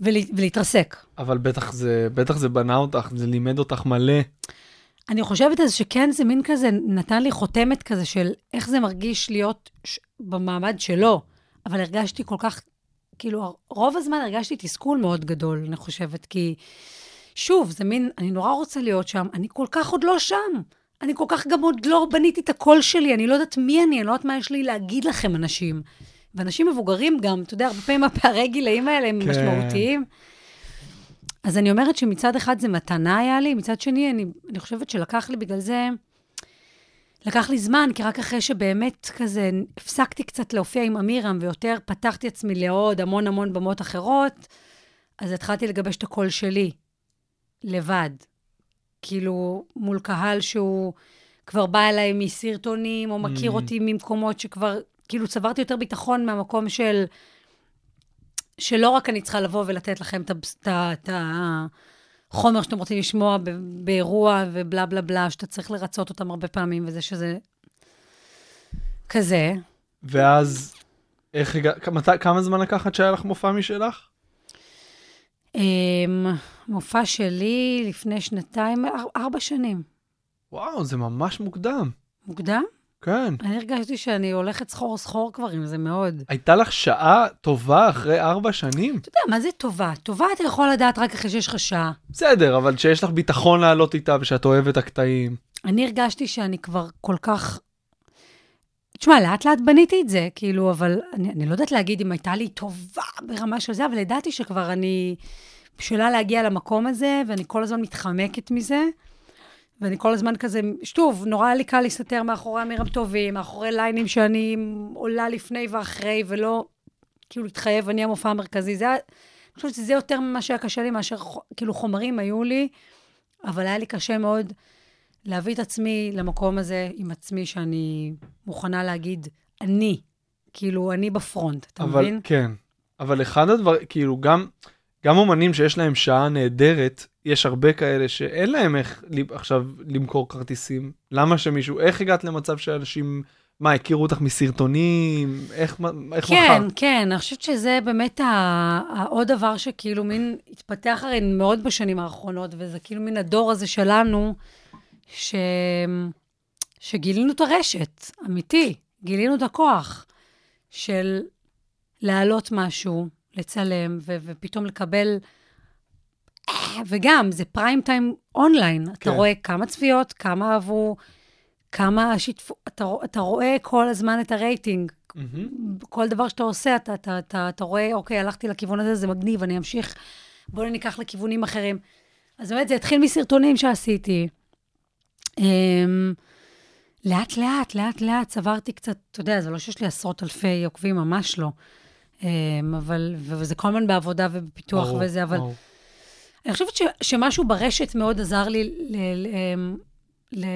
ולה, ולהתרסק. אבל בטח זה, בטח זה בנה אותך, זה לימד אותך מלא. אני חושבת אז שכן, זה מין כזה, נתן לי חותמת כזה של איך זה מרגיש להיות ש... במעמד שלו. אבל הרגשתי כל כך, כאילו, רוב הזמן הרגשתי תסכול מאוד גדול, אני חושבת, כי שוב, זה מין, אני נורא רוצה להיות שם, אני כל כך עוד לא שם. אני כל כך גם עוד לא בניתי את הקול שלי, אני לא יודעת מי אני, אני לא יודעת מה יש לי להגיד לכם, אנשים. ואנשים מבוגרים גם, אתה יודע, הרבה פעמים הפערי גילאים האלה הם כן. משמעותיים. אז אני אומרת שמצד אחד זה מתנה היה לי, מצד שני, אני, אני חושבת שלקח לי בגלל זה, לקח לי זמן, כי רק אחרי שבאמת כזה הפסקתי קצת להופיע עם אמירם, ויותר פתחתי עצמי לעוד המון המון במות אחרות, אז התחלתי לגבש את הקול שלי, לבד. כאילו, מול קהל שהוא כבר בא אליי מסרטונים, או מכיר Mm. אותי ממקומות שכבר, כאילו, צברתי יותר ביטחון מהמקום של... שלא רק אני צריכה לבוא ולתת לכם את ה- את החומר שאתם רוצים לשמוע באירוע ובלה בלה בלה, שאתה צריך לרצות אותם הרבה פעמים, וזה שזה כזה. ואז, איך הגעת, כמה, כמה זמן לקחת שהיה לך מופע משלך? אמ, מופע שלי לפני שנתיים, אר- ארבע שנים. וואו, זה ממש מוקדם. מוקדם? כן. אני הרגשתי שאני הולכת סחור סחור כבר עם זה מאוד. הייתה לך שעה טובה אחרי ארבע שנים? אתה יודע, מה זה טובה? טובה אתה יכול לדעת רק אחרי שיש לך שעה. בסדר, אבל שיש לך ביטחון לעלות איתה ושאת אוהבת הקטעים. אני הרגשתי שאני כבר כל כך... תשמע, לאט לאט בניתי את זה, כאילו, אבל אני, אני לא יודעת להגיד אם הייתה לי טובה ברמה של זה, אבל ידעתי שכבר אני בשלה להגיע למקום הזה, ואני כל הזמן מתחמקת מזה, ואני כל הזמן כזה, שוב, נורא היה לי קל להסתתר מאחורי אמירם טובים, מאחורי ליינים שאני עולה לפני ואחרי, ולא כאילו להתחייב, אני המופע המרכזי. זה היה, אני חושבת שזה יותר ממה שהיה קשה לי, מאשר כאילו חומרים היו לי, אבל היה לי קשה מאוד להביא את עצמי למקום הזה עם עצמי, שאני מוכנה להגיד, אני, כאילו, אני בפרונט, אתה אבל, מבין? כן. אבל אחד הדברים, כאילו, גם, גם אומנים שיש להם שעה נהדרת, יש הרבה כאלה שאין להם איך עכשיו למכור כרטיסים. למה שמישהו, איך הגעת למצב שאנשים מה, הכירו אותך מסרטונים? איך, איך כן, בחרת? כן, אני חושבת שזה באמת העוד דבר שכאילו מין התפתח הרי מאוד בשנים האחרונות, וזה כאילו מין הדור הזה שלנו, ש... שגילינו את הרשת, אמיתי, גילינו את הכוח של להעלות משהו, לצלם, ו- ופתאום לקבל... וגם, זה פריים טיים אונליין. כן. אתה. רואה כמה צפיות, כמה אהבו, כמה שיתפו, אתה, אתה רואה כל הזמן את הרייטינג. מהמם. כל דבר שאתה עושה, אתה, אתה, אתה, אתה רואה, אוקיי, הלכתי לכיוון הזה, זה מגניב, אני אמשיך, בואו ניקח לכיוונים אחרים. אז באמת, זה התחיל מסרטונים שעשיתי. אמ, לאט לאט, לאט לאט צברתי קצת, אתה יודע, זה לא שיש לי עשרות אלפי עוקבים, ממש לא. אמ, אבל, וזה כל הזמן בעבודה ובפיתוח ברור, וזה, אבל ברור. אני חושבת ש, שמשהו ברשת מאוד עזר לי, ל, ל, אמ, ל,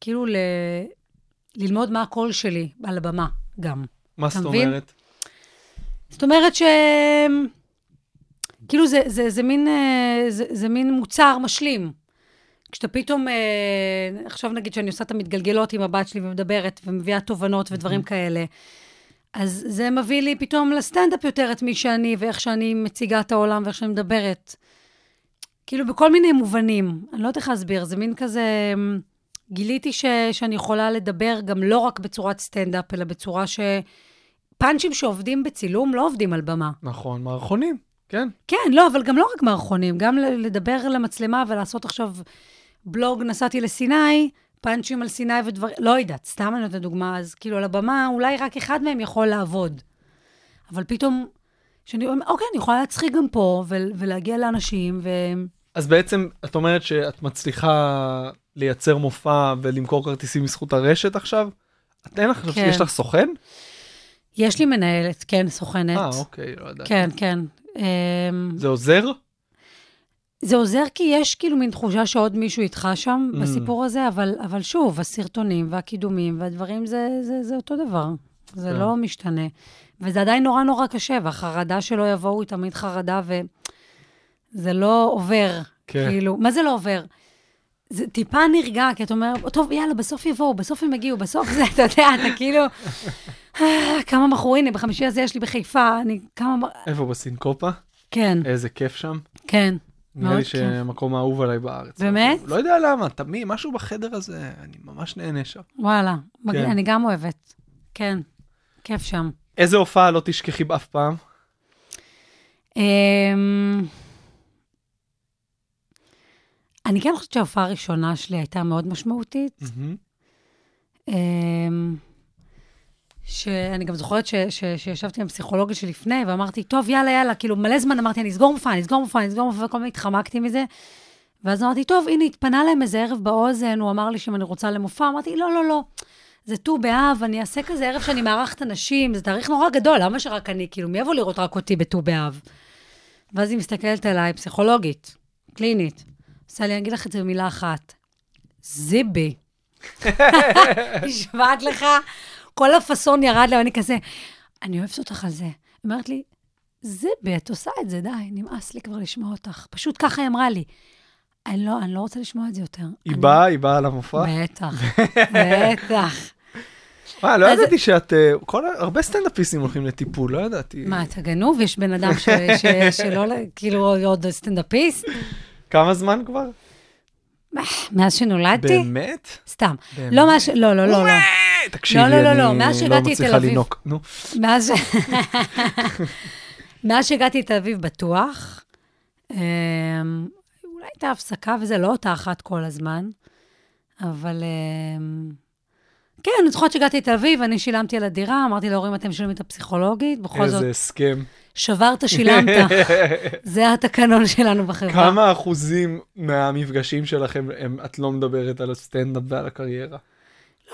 כאילו, ל, ללמוד מה הקול שלי על הבמה גם. מה זאת מבין? אומרת? זאת אומרת ש... כאילו זה, זה, זה, מין, אה, זה, זה מין מוצר משלים. כשאתה פתאום, אה, עכשיו נגיד שאני עושה את המתגלגלות עם הבת שלי ומדברת ומביאה תובנות ודברים כאלה, אז זה מביא לי פתאום לסטנדאפ יותר את מי שאני ואיך שאני מציגה את העולם ואיך שאני מדברת. כאילו בכל מיני מובנים. אני לא יודעת איך להסביר, זה מין כזה... אמ, גיליתי ש, שאני יכולה לדבר גם לא רק בצורת סטנדאפ, אלא בצורה ש... פאנצ'ים שעובדים בצילום לא עובדים על במה. נכון, מערכונים, כן. כן, לא, אבל גם לא רק מערכונים, גם לדבר למצלמה ולעשות עכשיו בלוג, נסעתי לסיני, פאנצ'ים על סיני ודברים, לא יודעת, סתם אני נותנת דוגמה, אז כאילו על הבמה, אולי רק אחד מהם יכול לעבוד. אבל פתאום, שאני אומרת, אוקיי, אני יכולה להצחיק גם פה, ו- ולהגיע לאנשים, ו... אז בעצם, את אומרת שאת מצליחה לייצר מופע ולמכור כרטיסים בזכות הרשת עכשיו? את אין לך כן. יש לך סוכן? יש לי מנהלת, כן, סוכנת. אה, אוקיי, לא ידעתי. כן, כן. אמ, זה עוזר? זה עוזר כי יש כאילו מין תחושה שעוד מישהו איתך שם Mm. בסיפור הזה, אבל, אבל שוב, הסרטונים והקידומים והדברים זה, זה, זה אותו דבר. זה כן. לא משתנה. וזה עדיין נורא נורא קשה, והחרדה שלא יבואו היא תמיד חרדה, וזה לא עובר. כן. כאילו, מה זה לא עובר? זה טיפה נרגע, כי אתה אומר, טוב, יאללה, בסוף יבואו, בסוף הם יגיעו, בסוף זה, אתה יודע, אתה כאילו, "אה, כמה מכרו, הנה, בחמישי הזה יש לי בחיפה, אני כמה... איפה בסינקופה? כן, איזה כיף שם. כן. נראה לי. שהמקום האהוב עליי בארץ. באמת? לא יודע למה, תמיד משהו בחדר הזה, אני ממש נהנה שם. וואלה. כן. אני גם אוהבת. כן, כיף שם. איזה הופעה לא תשכחי באף פעם? אמ, אני כן חושבת שההופעה הראשונה שלי הייתה מאוד משמעותית. שאני גם זוכרת ש, ש, שישבתי עם פסיכולוגית שלפני, ואמרתי, טוב, יאללה, יאללה, כאילו, מלא זמן אמרתי, אני אסגור מופע, אני אסגור מופע, אני אסגור מופע, וכל הזמן התחמקתי מזה. ואז אמרתי, טוב, הנה, התפנה להם איזה ערב באוזן, הוא אמר לי שאם אני רוצה למופע, אמרתי, לא, לא, לא, זה ט"ו באב, אני אעשה כזה ערב שאני מארחת אנשים, זה תאריך נורא גדול, למה שרק אני, כאילו, מי יבוא לראות רק אותי בט"ו באב? ואז היא מסתכלת עליי, פסיכולוגית, קלינית, עושה לי, אני אגיד לך את זה במילה אחת, זיבי. נשבעת לך, כל הפאסון ירד לה, ואני כזה, אני אוהבת אותך על זה. היא אומרת לי, זיבי, את עושה את זה, די, נמאס לי כבר לשמוע אותך. פשוט ככה היא אמרה לי. אני לא, אני לא רוצה לשמוע את זה יותר. היא אני- באה, היא באה למופע? בטח, בטח. מה, לא אז- ידעתי שאת... אה, כל הרבה סטנדאפיסטים הולכים לטיפול, לא ידעתי. מה, אתה גנוב? יש בן אדם ש- ש- שלא, כאילו, עוד סטנדאפיסט? כמה זמן כבר? מאז שנולדתי? באמת? סתם. באמת? לא, מאז ש... לא, לא, לא, לא. תקשיבי, לא, לא, לא, אני לא, מאז שהגעתי לתל אביב. נו. מאז. מאז שהגעתי לתל אביב בטוח, אמ, אולי הייתה הפסקה וזה, לא אותה אחת כל הזמן, אבל אמ, כן, אני זוכרת שהגעתי לתל אביב, אני שילמתי על הדירה, אמרתי להורים, אתם משלמים את הפסיכולוגית, בכל זאת, איזה הסכם. שברת, שילמת. זה התקנון שלנו בחברה. כמה אחוזים מהמפגשים שלכם הם- את לא מדברת על הסטנדאפ ועל הקריירה?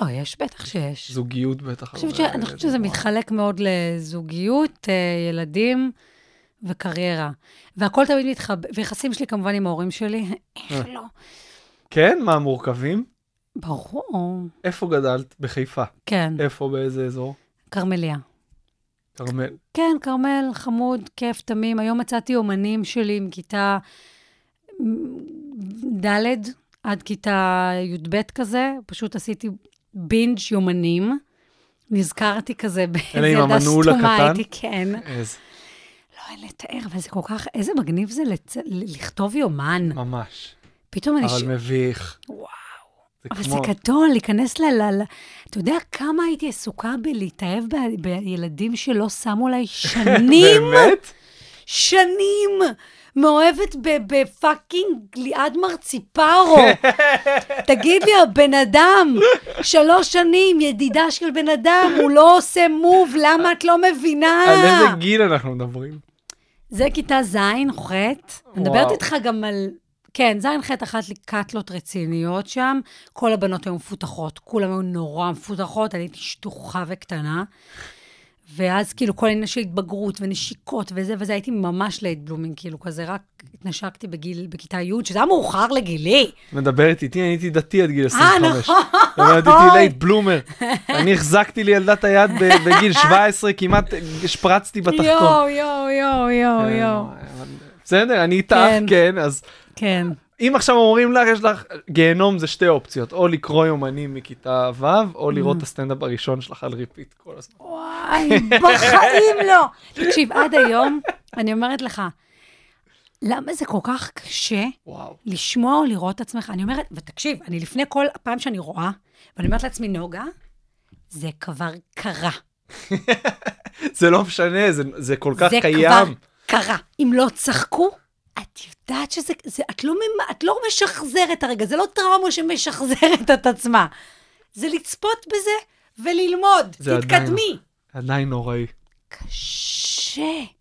לא, יש, בטח שיש. זוגיות בטח. אני חושבת ש- אני חושבת שזה. מתחלק מאוד לזוגיות, אה, ילדים וקריירה. והכל תמיד מתחבר, ויחסים שלי כמובן עם ההורים שלי, איך לא? כן? מה, מורכבים? ברור. איפה גדלת? בחיפה. כן, איפה, באיזה אזור? כרמליה. כרמל. כן, כרמל, חמוד, כיף, תמים. היום מצאתי אומנים שלי עם כיתה ד' עד כיתה י"ב כזה, פשוט עשיתי בינג' יומנים, נזכרתי כזה באיזה ילדה סתומה? הייתי, כן. איזה, לא, אין לתאר, אבל זה כל כך, איזה מגניב זה לצ... לכתוב יומן. ממש. פתאום אני... ש... אבל מביך. וואו. זה אבל זה כמו... גדול, להיכנס ל... ל... אתה יודע כמה הייתי עסוקה בלהתאהב ב... בילדים שלא שמו עליי שנים? באמת? שנים! מאוהבת בפאקינג ליעד מרציפרו. תגיד לי, הבן אדם, שלוש שנים, ידידה של בן אדם, הוא לא עושה move, למה את לא מבינה? על איזה גיל אנחנו מדברים? זה כיתה ז', ח'. אני מדברת. איתך גם על... כן, ז', ח', אחת לי קאטלות רציניות שם. כל הבנות היו מפותחות, כולם היו נורא מפותחות, אני הייתי שטוחה וקטנה. ואז כאילו כל העניין של התבגרות ונשיקות וזה וזה, הייתי ממש late blooming, כאילו כזה, רק התנשקתי בגיל, בכיתה י', שזה היה מאוחר לגילי. מדברת איתי, אני הייתי דתי עד גיל אה, 25. נכון. אומרת איתי late bloomer. אני החזקתי לילדה ת'יד בגיל 17, כמעט השפרצתי בתחתון. יואו, יואו, יואו, יואו, כן, יואו. בסדר, אני איתך, כן. כן, אז כן. אם עכשיו אומרים לך, יש לך, גיהנום זה שתי אופציות, או לקרוא יומנים מכיתה ו', או Mm. לראות את הסטנדאפ הראשון שלך על repeat כל הזמן. וואי, בחיים לא. תקשיב, עד היום, אני אומרת לך, למה זה כל כך קשה וואו. לשמוע או לראות את עצמך? אני אומרת, ותקשיב, אני לפני כל פעם שאני רואה, ואני אומרת לעצמי, נוגה, זה כבר קרה. זה לא משנה, זה, זה כל כך זה קיים. כבר קרה. אם לא צחקו, את יודעת שזה, זה, את, לא, את לא משחזרת הרגע, זה לא טראומה שמשחזרת את עצמה. זה לצפות בזה וללמוד. תתקדמי. עדיין נוראי. קשה.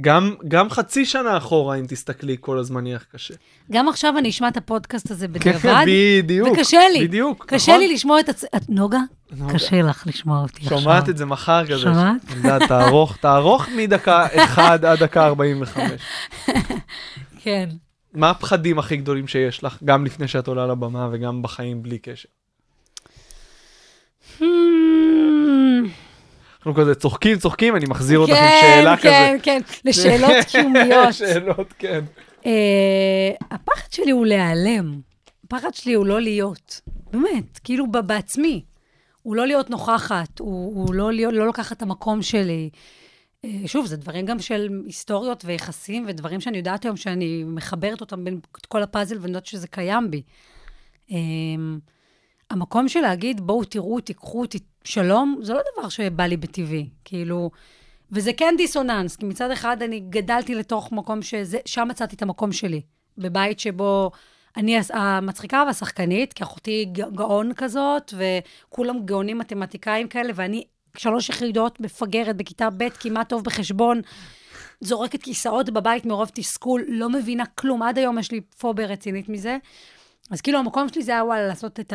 גם, גם חצי שנה אחורה, אם תסתכלי, כל הזמן יהיה לך קשה. גם עכשיו אני אשמע את הפודקאסט הזה בדיעבד, בדיוק. וקשה לי. בדיוק, קשה נכון? לי לשמוע את עצמי. נוגה? נוגה. קשה לך לשמוע אותי עכשיו. שומעת את זה מחר כזה. שומעת? יודעת, תארוך, תארוך מדקה 1 עד דקה 45. כן. מה הפחדים הכי גדולים שיש לך, גם לפני שאת עולה לבמה וגם בחיים בלי קשר? אנחנו כזה צוחקים, צוחקים, אני מחזיר אותך עם כן, שאלה כזה. כן, כן, לשאלות קיומיות. שאלות, כן. אה, הפחד שלי הוא להיעלם. הפחד שלי הוא לא להיות. באמת, כאילו בעצמי. הוא לא להיות נוכחת, הוא, הוא לא, להיות, לא לקחת את המקום שלי. אה, שוב, זה דברים גם של היסטוריות ויחסים, ודברים שאני יודעת היום שאני מחברת אותם בין כל הפאזל ואני יודעת שזה קיים בי. המקום של להגיד, בואו תראו, תיקחו אותי, שלום, זה לא דבר שבא לי בטבעי. כאילו, וזה כן דיסוננס, כי מצד אחד אני גדלתי לתוך מקום שזה, שם מצאתי את המקום שלי. בבית שבו אני המצחיקה והשחקנית, כי אחותי גאון כזאת, וכולם גאונים מתמטיקאים כאלה, ואני שלוש יחידות מפגרת בכיתה ב', כמעט טוב בחשבון, זורקת כיסאות בבית מרוב תסכול, לא מבינה כלום. עד היום יש לי פוביה רצינית מזה. אז כאילו המקום שלי זה היה וואלה, לעשות את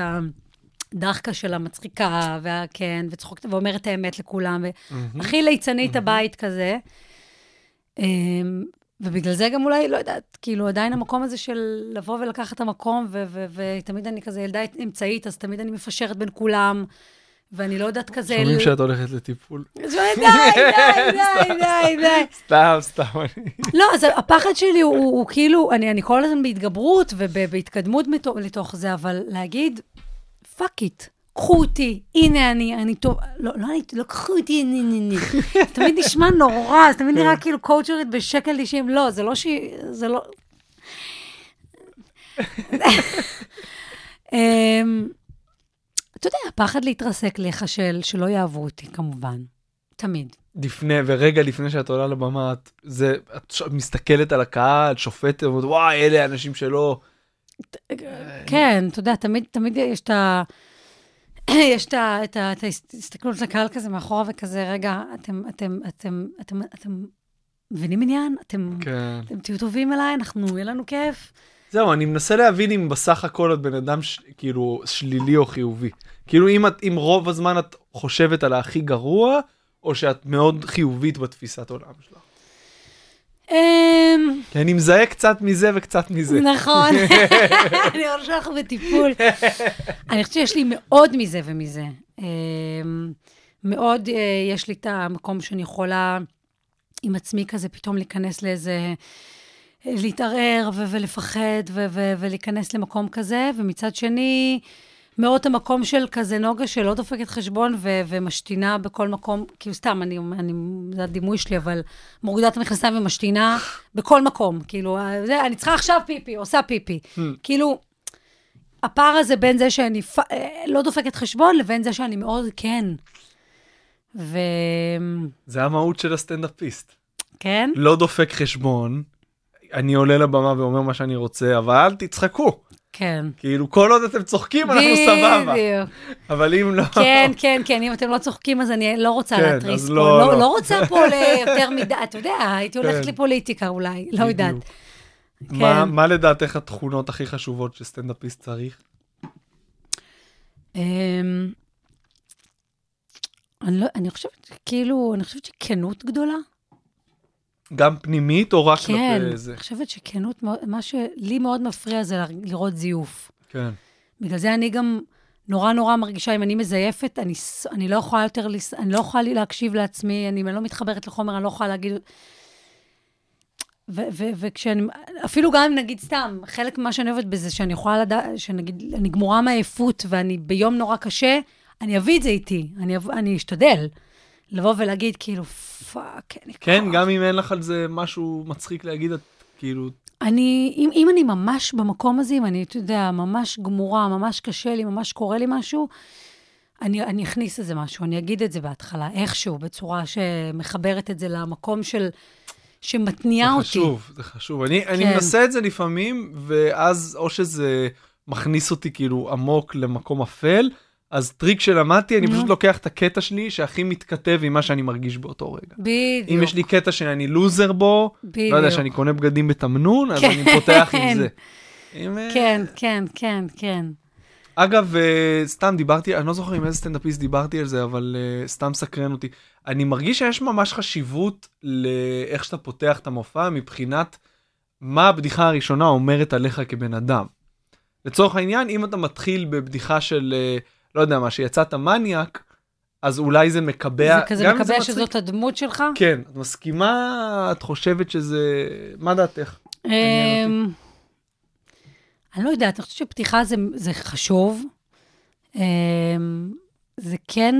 הדחקה של המצחיקה, והכן, וצחוקת ואומרת את האמת לכולם, והכי ליצנית הבית כזה. אמ, ובגלל זה גם אולי, לא יודעת, כאילו עדיין המקום הזה של לבוא ולקחת את המקום, ותמיד אני כזה ילדה אמצעית, אז תמיד אני מפשרת בין כולם, ואני לא יודעת כזה... שומעים שאת הולכת לטיפול. די, די, די, די, די. סתם, סתם. לא, אז הפחד שלי הוא, כאילו, אני, כל הזמן בהתגברות ובהתקדמות לתוך זה, אבל להגיד, fuck it, קחו אותי, הנה אני, אני טוב, לא, לא, אני, לא קחו אותי, אני, אני, אני. תמיד נשמע נורא, זה תמיד נראה כאילו קואוצ'רית בשקל 90, לא, זה לא ש... זה לא... אמ, אתה יודע, הפחד להתרסק, להיכשל, שלא יאהבו אותי, כמובן. תמיד. לפני, ורגע לפני שאת עולה לבמה, את, זה, את מסתכלת על הקהל, שופטת, ואומרת, וואי, אלה האנשים שלא... כן, אתה יודע, תמיד, תמיד יש את ה... יש את ההסתכלות לקהל כזה מאחורה וכזה, רגע, אתם, אתם, אתם, אתם, אתם מבינים עניין? אתם, כן. אתם תהיו טובים אליי, אנחנו, יהיה לנו כיף. זהו, אני מנסה להבין אם בסך הכל את בן אדם ש... כאילו שלילי או חיובי. כאילו אם, את, אם רוב הזמן את חושבת על הכי גרוע, או שאת מאוד חיובית בתפיסת עולם שלך. אמ, כי אני מזהה קצת מזה וקצת מזה. נכון, אני רואה שאנחנו בטיפול. אני חושבת שיש לי מאוד מזה ומזה. אמ, מאוד אה, יש לי את המקום שאני יכולה עם עצמי כזה פתאום להיכנס לאיזה... להתערער ולפחד ולהיכנס למקום כזה, ומצד שני, מאוד המקום של כזה נוגה שלא דופקת חשבון ו- ומשתינה בכל מקום, כאילו סתם, אני, אני, זה הדימוי שלי, אבל מורידה את המכנסיים ומשתינה בכל מקום. כאילו, זה, אני צריכה עכשיו פיפי, עושה פיפי. כאילו, הפער הזה בין זה שאני פ... אה, לא דופקת חשבון, לבין זה שאני מאוד כן. ו... זה המהות של הסטנדאפיסט. כן? לא דופק חשבון, אני עולה לבמה ואומר מה שאני רוצה, אבל תצחקו. כן. כאילו, כל עוד אתם צוחקים, אנחנו סבבה. בדיוק. אבל אם לא... כן, כן, כן, אם אתם לא צוחקים, אז אני לא רוצה כן, להתריס פה. לא, לא, לא. לא רוצה פה ליותר מדי, אתה יודע, הייתי הולכת כן. לפוליטיקה אולי, לא יודעת. מה, כן. מה לדעתך התכונות הכי חשובות שסטנדאפיסט צריך? אמ, אני לא- אני חושבת, כאילו, אני חושבת שכנות גדולה. גם פנימית או רק כן, כלפי זה? אני חושבת שכנות, מה שלי מאוד מפריע זה לראות זיוף. כן. בגלל זה אני גם נורא נורא מרגישה, אם אני מזייפת, אני, אני לא יכולה יותר, אני לא יכולה להקשיב לעצמי, אני, אני לא מתחברת לחומר, אני לא יכולה להגיד... וכשאני, אפילו גם אם נגיד סתם, חלק ממה שאני אוהבת בזה, שאני יכולה לדעת, שנגיד, אני גמורה מעייפות ואני ביום נורא קשה, אני אביא את זה איתי, אני, אב- אני אשתדל לבוא ולהגיד, כאילו, fuck, אין לי כן, כוח." גם אם אין לך על זה משהו מצחיק להגיד, את כאילו, אני, אם, אם אני ממש במקום הזה, אם אני, אתה יודע, ממש גמורה, ממש קשה לי, ממש קורה לי משהו, אני, אני אכניס איזה משהו, אני אגיד את זה בהתחלה, איכשהו, בצורה שמחברת את זה למקום של... שמתניע זה אותי. חשוב, זה חשוב. אני, אני כן. מנסה את זה לפעמים, ואז או שזה מכניס אותי כאילו עמוק למקום אפל, אז טריק שלמדתי, אני. פשוט לוקח את הקטע שלי שהכי מתכתב עם מה שאני מרגיש באותו רגע. בדיוק. אם יש לי קטע שאני לוזר בו, בדיוק. לא יודע, שאני קונה בגדים בתמנון, אז כן. אני פותח עם זה. אה, כן, כן, כן, כן. אגב, אה, סתם דיברתי, אני לא זוכר עם איזה סטנדאפיסט דיברתי על זה, אבל אה, סתם סקרן אותי. אני מרגיש שיש ממש חשיבות לאיך שאתה פותח את המופע מבחינת מה הבדיחה הראשונה אומרת עליך כבן אדם. לצורך העניין, אם אתה מתחיל בבדיחה של, אה, לא יודע מה, שיצאת מניאק, אז אולי זה מקבע, זה כזה מקבע מצחיק- שזאת הדמות שלך? כן, את מסכימה? את חושבת שזה... מה דעתך? אמ, אני לא יודעת, אני חושבת שפתיחה זה, זה חשוב. אמ, זה כן,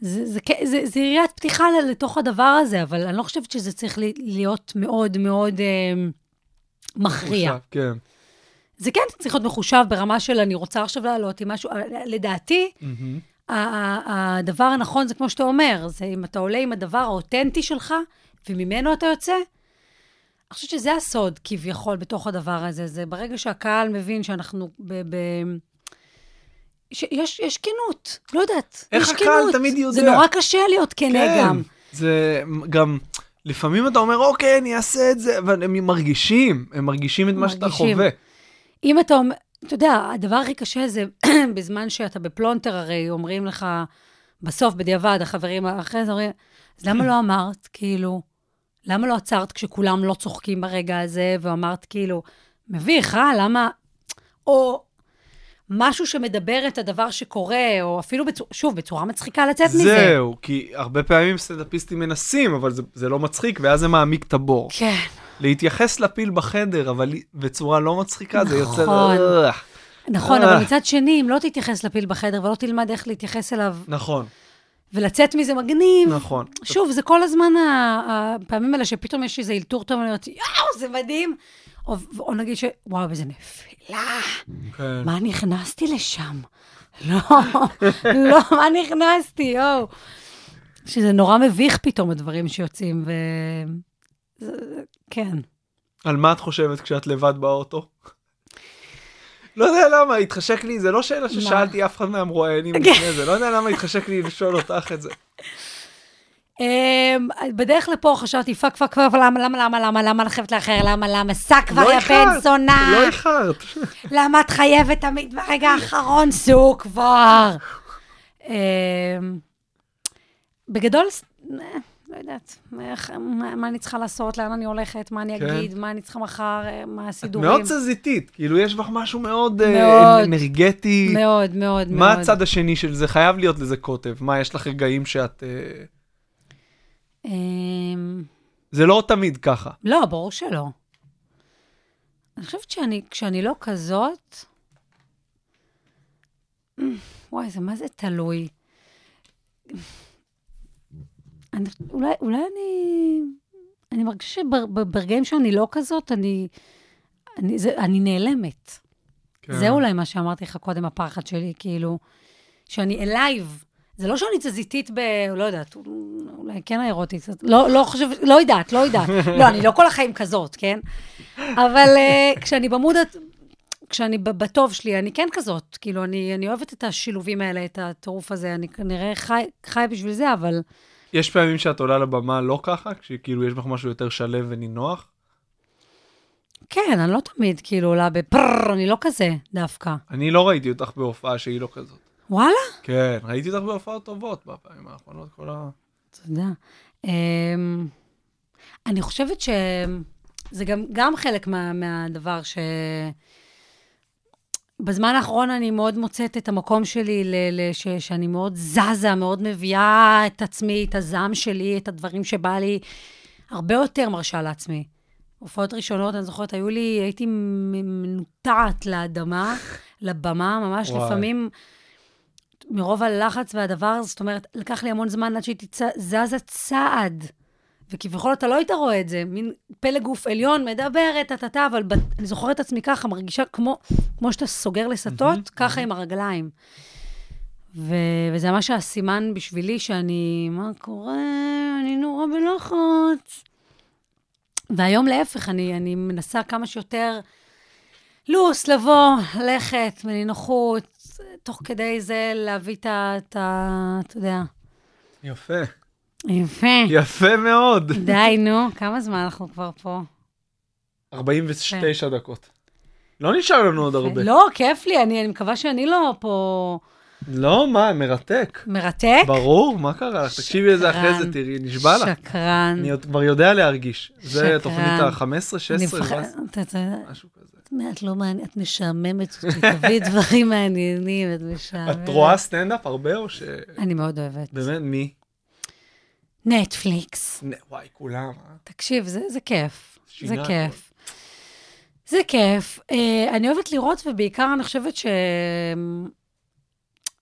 זה, זה, זה, זה יריית פתיחה לתוך הדבר הזה, אבל אני לא חושבת שזה צריך להיות מאוד מאוד אמ, מכריע. כן. זה כן צריך להיות מחושב ברמה של אני רוצה עכשיו לעלות עם משהו, לדעתי, הדבר הנכון זה כמו שאתה אומר, זה אם אתה עולה עם הדבר האותנטי שלך, וממנו אתה יוצא, אני חושבת שזה הסוד כביכול בתוך הדבר הזה. זה ברגע שהקהל מבין שאנחנו ב... ב שיש יש כנות, לא יודעת. איך יש הקהל כנות. תמיד יודע? זה נורא קשה להיות כנה כן, גם. זה גם, לפעמים אתה אומר, אוקיי, אני אעשה את זה, אבל הם מרגישים, הם מרגישים את מה שאתה מרגישים. חווה. אם אתה אומר, אתה יודע, הדבר הכי קשה זה בזמן שאתה בפלונטר, הרי אומרים לך, בסוף, בדיעבד, החברים אחרי זה אומרים, אז למה לא אמרת, כאילו, למה לא עצרת כשכולם לא צוחקים ברגע הזה, ואמרת, כאילו, מביך, אה? למה... או משהו שמדבר את הדבר שקורה, או אפילו, בצור... שוב, בצורה מצחיקה לצאת מזה. זהו, כי הרבה פעמים סטנדאפיסטים מנסים, אבל זה, זה לא מצחיק, ואז זה מעמיק את הבור. כן. להתייחס לפיל בחדר, אבל בצורה לא מצחיקה, זה יוצר... נכון. אה, נכון, אה. אבל מצד שני, אם לא תתייחס לפיל בחדר ולא תלמד איך להתייחס אליו נכון, ולצאת מזה מגניב, נכון. שוב, זה כל הזמן הפעמים האלה שפתאום יש איזה אלתור טוב, ואני אומרת, יואו, זה מדהים. או, או נגיד ש... וואו, איזה נפילה. כן. מה נכנסתי לשם? לא, לא, מה נכנסתי, יואו. שזה נורא מביך פתאום הדברים שיוצאים, ו... זה- כן. על מה את חושבת כשאת לבד באוטו? לא יודע למה, התחשק לי, זה לא שאלה ששאלתי אף אחד מהמרואיינים לפני זה, לא יודע למה התחשק לי לשאול אותך את זה. אמ, בדרך לפה חשבתי, fuck, fuck, fuck, למה, למה, למה, למה, למה ללכת לאחר, למה, למה, סע כבר, יא בן זונה. לא איחרת. למה את חייבת תמיד ברגע האחרון, סעו כבר. אמ, בגדול, אה, לא יודעת, איך- מה מה אני צריכה לעשות, לאן אני הולכת, מה אני כן. אגיד, מה אני צריכה מחר, אה, מה את הסידורים. מאוד תזזיתית, כאילו יש בך משהו מאוד אה. אנרגטי. מאוד, מאוד, מאוד. מה הצד השני של זה? חייב להיות לזה קוטב. מה, יש לך רגעים שאת... זה לא תמיד ככה. לא, ברור שלא. אני חושבת שאני, כשאני לא כזאת, וואי, זה מה זה תלוי? אני, אולי, אולי אני... אני מרגישה שברגעים שאני לא כזאת, אני, אני, זה, אני נעלמת. כן. זה אולי מה שאמרתי לך קודם, הפחד שלי, כאילו, שאני אלייב. זה לא שאני תזזיתית ב... לא יודעת, אולי כן האירוטית, לא, לא חושבת, לא יודעת, לא יודעת. לא, אני לא כל החיים כזאת, כן? אבל uh, כשאני במוד, כשאני בטוב שלי, אני כן כזאת. כאילו, אני, אני אוהבת את השילובים האלה, את הטירוף הזה, אני כנראה חי, חי בשביל זה, אבל... יש פעמים שאת עולה לבמה לא ככה, כשכאילו יש בך משהו יותר שלב ונינוח? כן, אני לא תמיד כאילו עולה בפרר, אני לא כזה דווקא. אני לא ראיתי אותך בהופעה שהיא לא כזאת. וואלה? כן, ראיתי אותך בהופעות טובות בפעמים האחרונות, כל ה... תודה. אמ, אני חושבת שזה גם, גם חלק מה, מהדבר ש... בזמן האחרון אני מאוד מוצאת את המקום שלי, ל, ל, ש, שאני מאוד זזה, מאוד מביאה את עצמי, את הזעם שלי, את הדברים שבא לי, הרבה יותר מרשה לעצמי. הופעות ראשונות, אני זוכרת, היו לי, הייתי מנוטעת לאדמה, לבמה, ממש וואי. לפעמים, מרוב הלחץ והדבר, זאת אומרת, לקח לי המון זמן עד שהייתי צ... זזה צעד. וכביכול אתה לא היית רואה את זה, מין פלג גוף עליון, מדברת, טה-טה-טה, אבל ב... אני זוכרת את עצמי ככה, מרגישה כמו, כמו שאתה סוגר לסטות, ככה עם הרגליים. ו... וזה ממש הסימן בשבילי שאני, מה קורה? אני נורא בלחץ. והיום להפך, אני, אני מנסה כמה שיותר לוס, לבוא, ללכת, מנינוחות, תוך כדי זה להביא את ה... את ה- אתה יודע. יפה. יפה. יפה מאוד. די, נו, כמה זמן אנחנו כבר פה? 49 דקות. לא נשאר לנו עוד הרבה. לא, כיף לי, אני, אני מקווה שאני לא פה לא, מה, מרתק. מרתק. ברור, מה קרה לך? תקשיבי לזה אחרי זה. תראי, נשבע לך. שקרן. אני כבר יודע להרגיש. זה שקרן. תוכנית ה-15, אני 16, מפחד- 17, אתה- אתה- משהו כזה. את לא מעניין, את משעממת אותי, תביאי דברים מעניינים, את משעממת. את רואה סטנדאפ הרבה או ש... אני מאוד אוהבת. באמת, מי? נטפליקס. וואי, כולם, אה? תקשיב, זה, זה כיף. זה. כיף. זה כיף. Uh, אני אוהבת לראות, ובעיקר אני חושבת ש...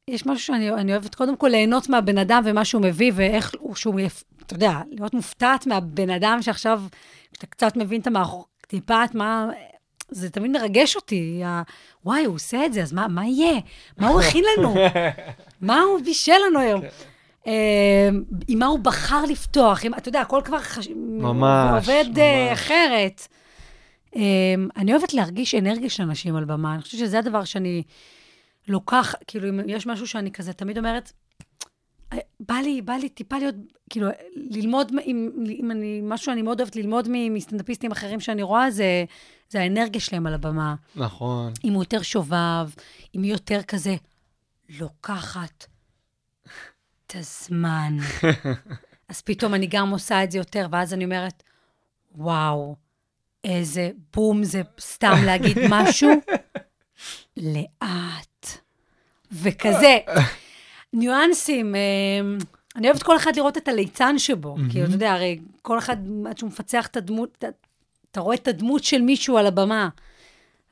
יש משהו שאני אני אוהבת, קודם כל ליהנות מהבן אדם ומה שהוא מביא, ואיך הוא, שהוא, אתה יודע, להיות מופתעת מהבן אדם שעכשיו, כשאתה קצת מבין את המאחור, טיפה את מה... זה תמיד מרגש אותי, ה... וואי, הוא עושה את זה, אז מה, מה יהיה? מה הוא הכין לנו? מה הוא בישל לנו היום? אה, עם מה הוא בחר לפתוח, עם, אתה יודע, הכל כבר חש... ממש, עובד אה, ממש. אחרת. אה, אני אוהבת להרגיש אנרגיה של אנשים על במה, אני חושבת שזה הדבר שאני לוקח, כאילו, אם יש משהו שאני כזה תמיד אומרת, אה, בא לי, בא לי טיפה להיות, כאילו, ללמוד, אם, אם אני, משהו שאני מאוד אוהבת ללמוד מסטנדאפיסטים אחרים שאני רואה, זה, זה האנרגיה שלהם על הבמה. נכון. אם הוא יותר שובב, אם היא יותר כזה לוקחת את הזמן. אז פתאום אני גם עושה את זה יותר, ואז אני אומרת, וואו, איזה בום, זה סתם להגיד משהו לאט. וכזה, ניואנסים. אה, אני אוהבת כל אחד לראות את הליצן שבו. כאילו, אתה יודע, הרי כל אחד, עד שהוא מפצח את הדמות, אתה, אתה רואה את הדמות של מישהו על הבמה.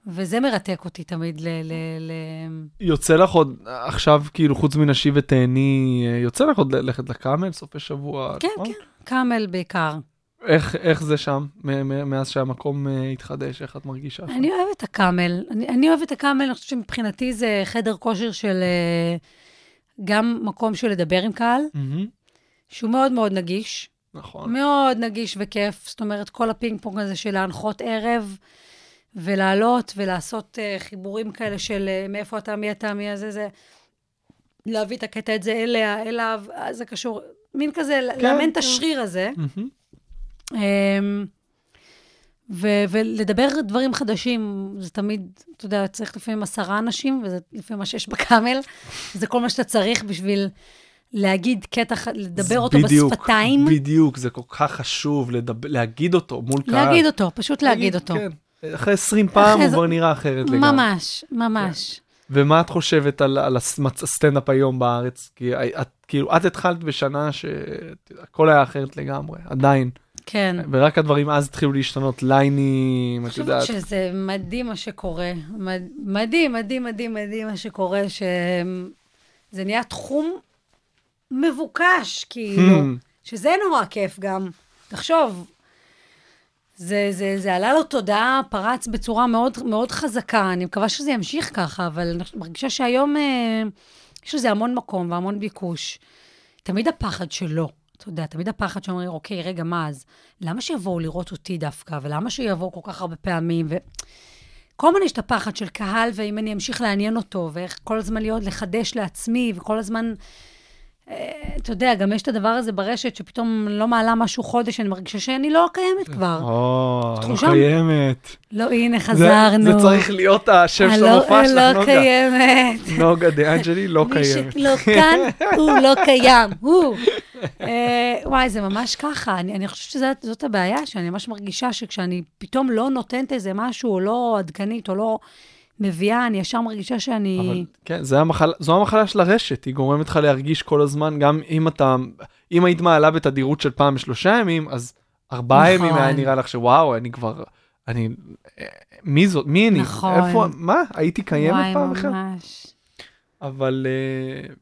וזה מרתק אותי תמיד ל... ל, ל... יוצא לך עוד, עכשיו, כאילו, חוץ מנשי ותהני, אה, יוצא לך עוד ללכת לקאמל, סופי שבוע? כן, נכון? כן, קאמל בעיקר. איך, איך זה שם, מאז שהמקום אה, התחדש, איך את מרגישה? אני אוהבת את הקאמל. אני, אני אוהבת את הקאמל, אני חושבת שמבחינתי זה חדר כושר של אה, גם מקום של לדבר עם קהל, מהמם, שהוא מאוד מאוד נגיש. נכון. מאוד נגיש וכיף. זאת אומרת, כל הפינג פונג הזה של להנחות ערב, ולעלות ולעשות uh, חיבורים כאלה של uh, מאיפה אתה, מי אתה, מי הזה, זה... להביא את הקטע את זה אליה, אליו, זה קשור, מין כזה, כן, לאמן את כן. השריר הזה. מהמם. אמ, ו- ולדבר דברים חדשים, זה תמיד, אתה יודע, צריך לפעמים עשרה אנשים, וזה לפעמים מה שיש בקאמל, זה כל מה שאתה צריך בשביל להגיד קטע, לדבר אותו בדיוק, בשפתיים, בדיוק, זה כל כך חשוב לדבר, להגיד אותו מול קהל. להגיד אותו, פשוט להגיד אותו. כן. אחרי 20 פעם אחרי הוא זה- כבר נראה אחרת לגמרי. ממש, ממש. ומה את חושבת על, על הסטנדאפ היום בארץ? כי את, כאילו, את התחלת בשנה שהכל היה אחרת לגמרי, עדיין. כן. ורק הדברים אז התחילו להשתנות, ליינים, אני את חושבת יודעת. שזה מדהים מה שקורה. מד- מדהים, מדהים, מדהים, מדהים מה שקורה, שזה נהיה תחום מבוקש, כאילו, Hmm. שזה נורא כיף גם. תחשוב, זה, זה, זה עלה לו תודעה, פרץ בצורה מאוד, מאוד חזקה. אני מקווה שזה ימשיך ככה, אבל אני מרגישה שהיום אה, יש לזה המון מקום והמון ביקוש. תמיד הפחד שלו, אתה יודע, תמיד הפחד שאומרים, אוקיי, רגע, מה אז? למה שיבואו לראות אותי דווקא, ולמה שיבואו כל כך הרבה פעמים? ו... כל הזמן יש את הפחד של קהל, ואם אני אמשיך לעניין אותו, ואיך כל הזמן להיות, לחדש לעצמי, וכל הזמן... אה, אתה יודע, גם יש את הדבר הזה ברשת, שפתאום לא מעלה משהו חודש, אני מרגישה שאני לא קיימת כבר. או, לא קיימת. לא, הנה, חזרנו. זה צריך להיות השם של המופע שלך, לא נוגה. קיימת. נוגה דה אנג'לי לא מי קיימת. שלא כאן, הוא לא קיים, הוא. אה, וואי, זה ממש ככה. אני, אני חושבת שזאת הבעיה, שאני ממש מרגישה שכשאני פתאום לא נותנת איזה משהו, או לא עדכנית, או לא מביאה, אני ישר מרגישה שאני... אבל כן, זה המחלה, זו המחלה של הרשת, היא גורמת לך להרגיש כל הזמן, גם אם אתה, אם היית מעלה בתדירות של פעם בשלושה ימים, אז ארבעה נכון. ימים היה נראה לך שוואו, אני כבר, אני, מי זאת, מי אני, נכון. איפה, מה, הייתי קיימת וואי, פעם אחת? ממש. אבל אה,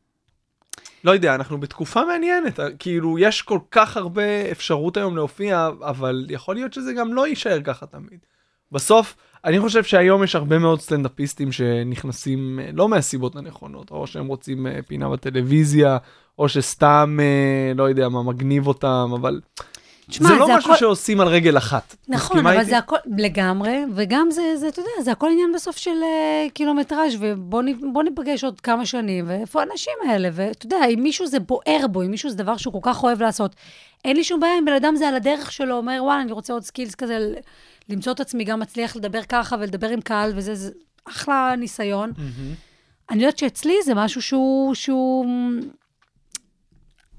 לא יודע, אנחנו בתקופה מעניינת, אה, כאילו יש כל כך הרבה אפשרות היום להופיע, אבל יכול להיות שזה גם לא יישאר ככה תמיד. בסוף, אני חושב שהיום יש הרבה מאוד סטנדאפיסטים שנכנסים אה, לא מהסיבות הנכונות, או שהם רוצים אה, פינה בטלוויזיה, או שסתם, אה, לא יודע מה, מגניב אותם, אבל תשמע, זה לא זה משהו הכל- שעושים על רגל אחת. נכון, אבל איתי? זה הכל, לגמרי, וגם זה, זה, אתה יודע, זה הכל עניין בסוף של אה, קילומטראז' ובוא ניפגש עוד כמה שנים, ואיפה האנשים האלה, ואתה יודע, אם מישהו זה בוער בו, אם מישהו זה דבר שהוא כל כך אוהב לעשות, אין לי שום בעיה אם בן אדם זה על הדרך שלו, אומר, וואלה, אני רוצה עוד skills כזה, למצוא את עצמי גם מצליח לדבר ככה ולדבר עם קהל, וזה זה אחלה ניסיון. מהמם. אני יודעת שאצלי זה משהו שהוא, שהוא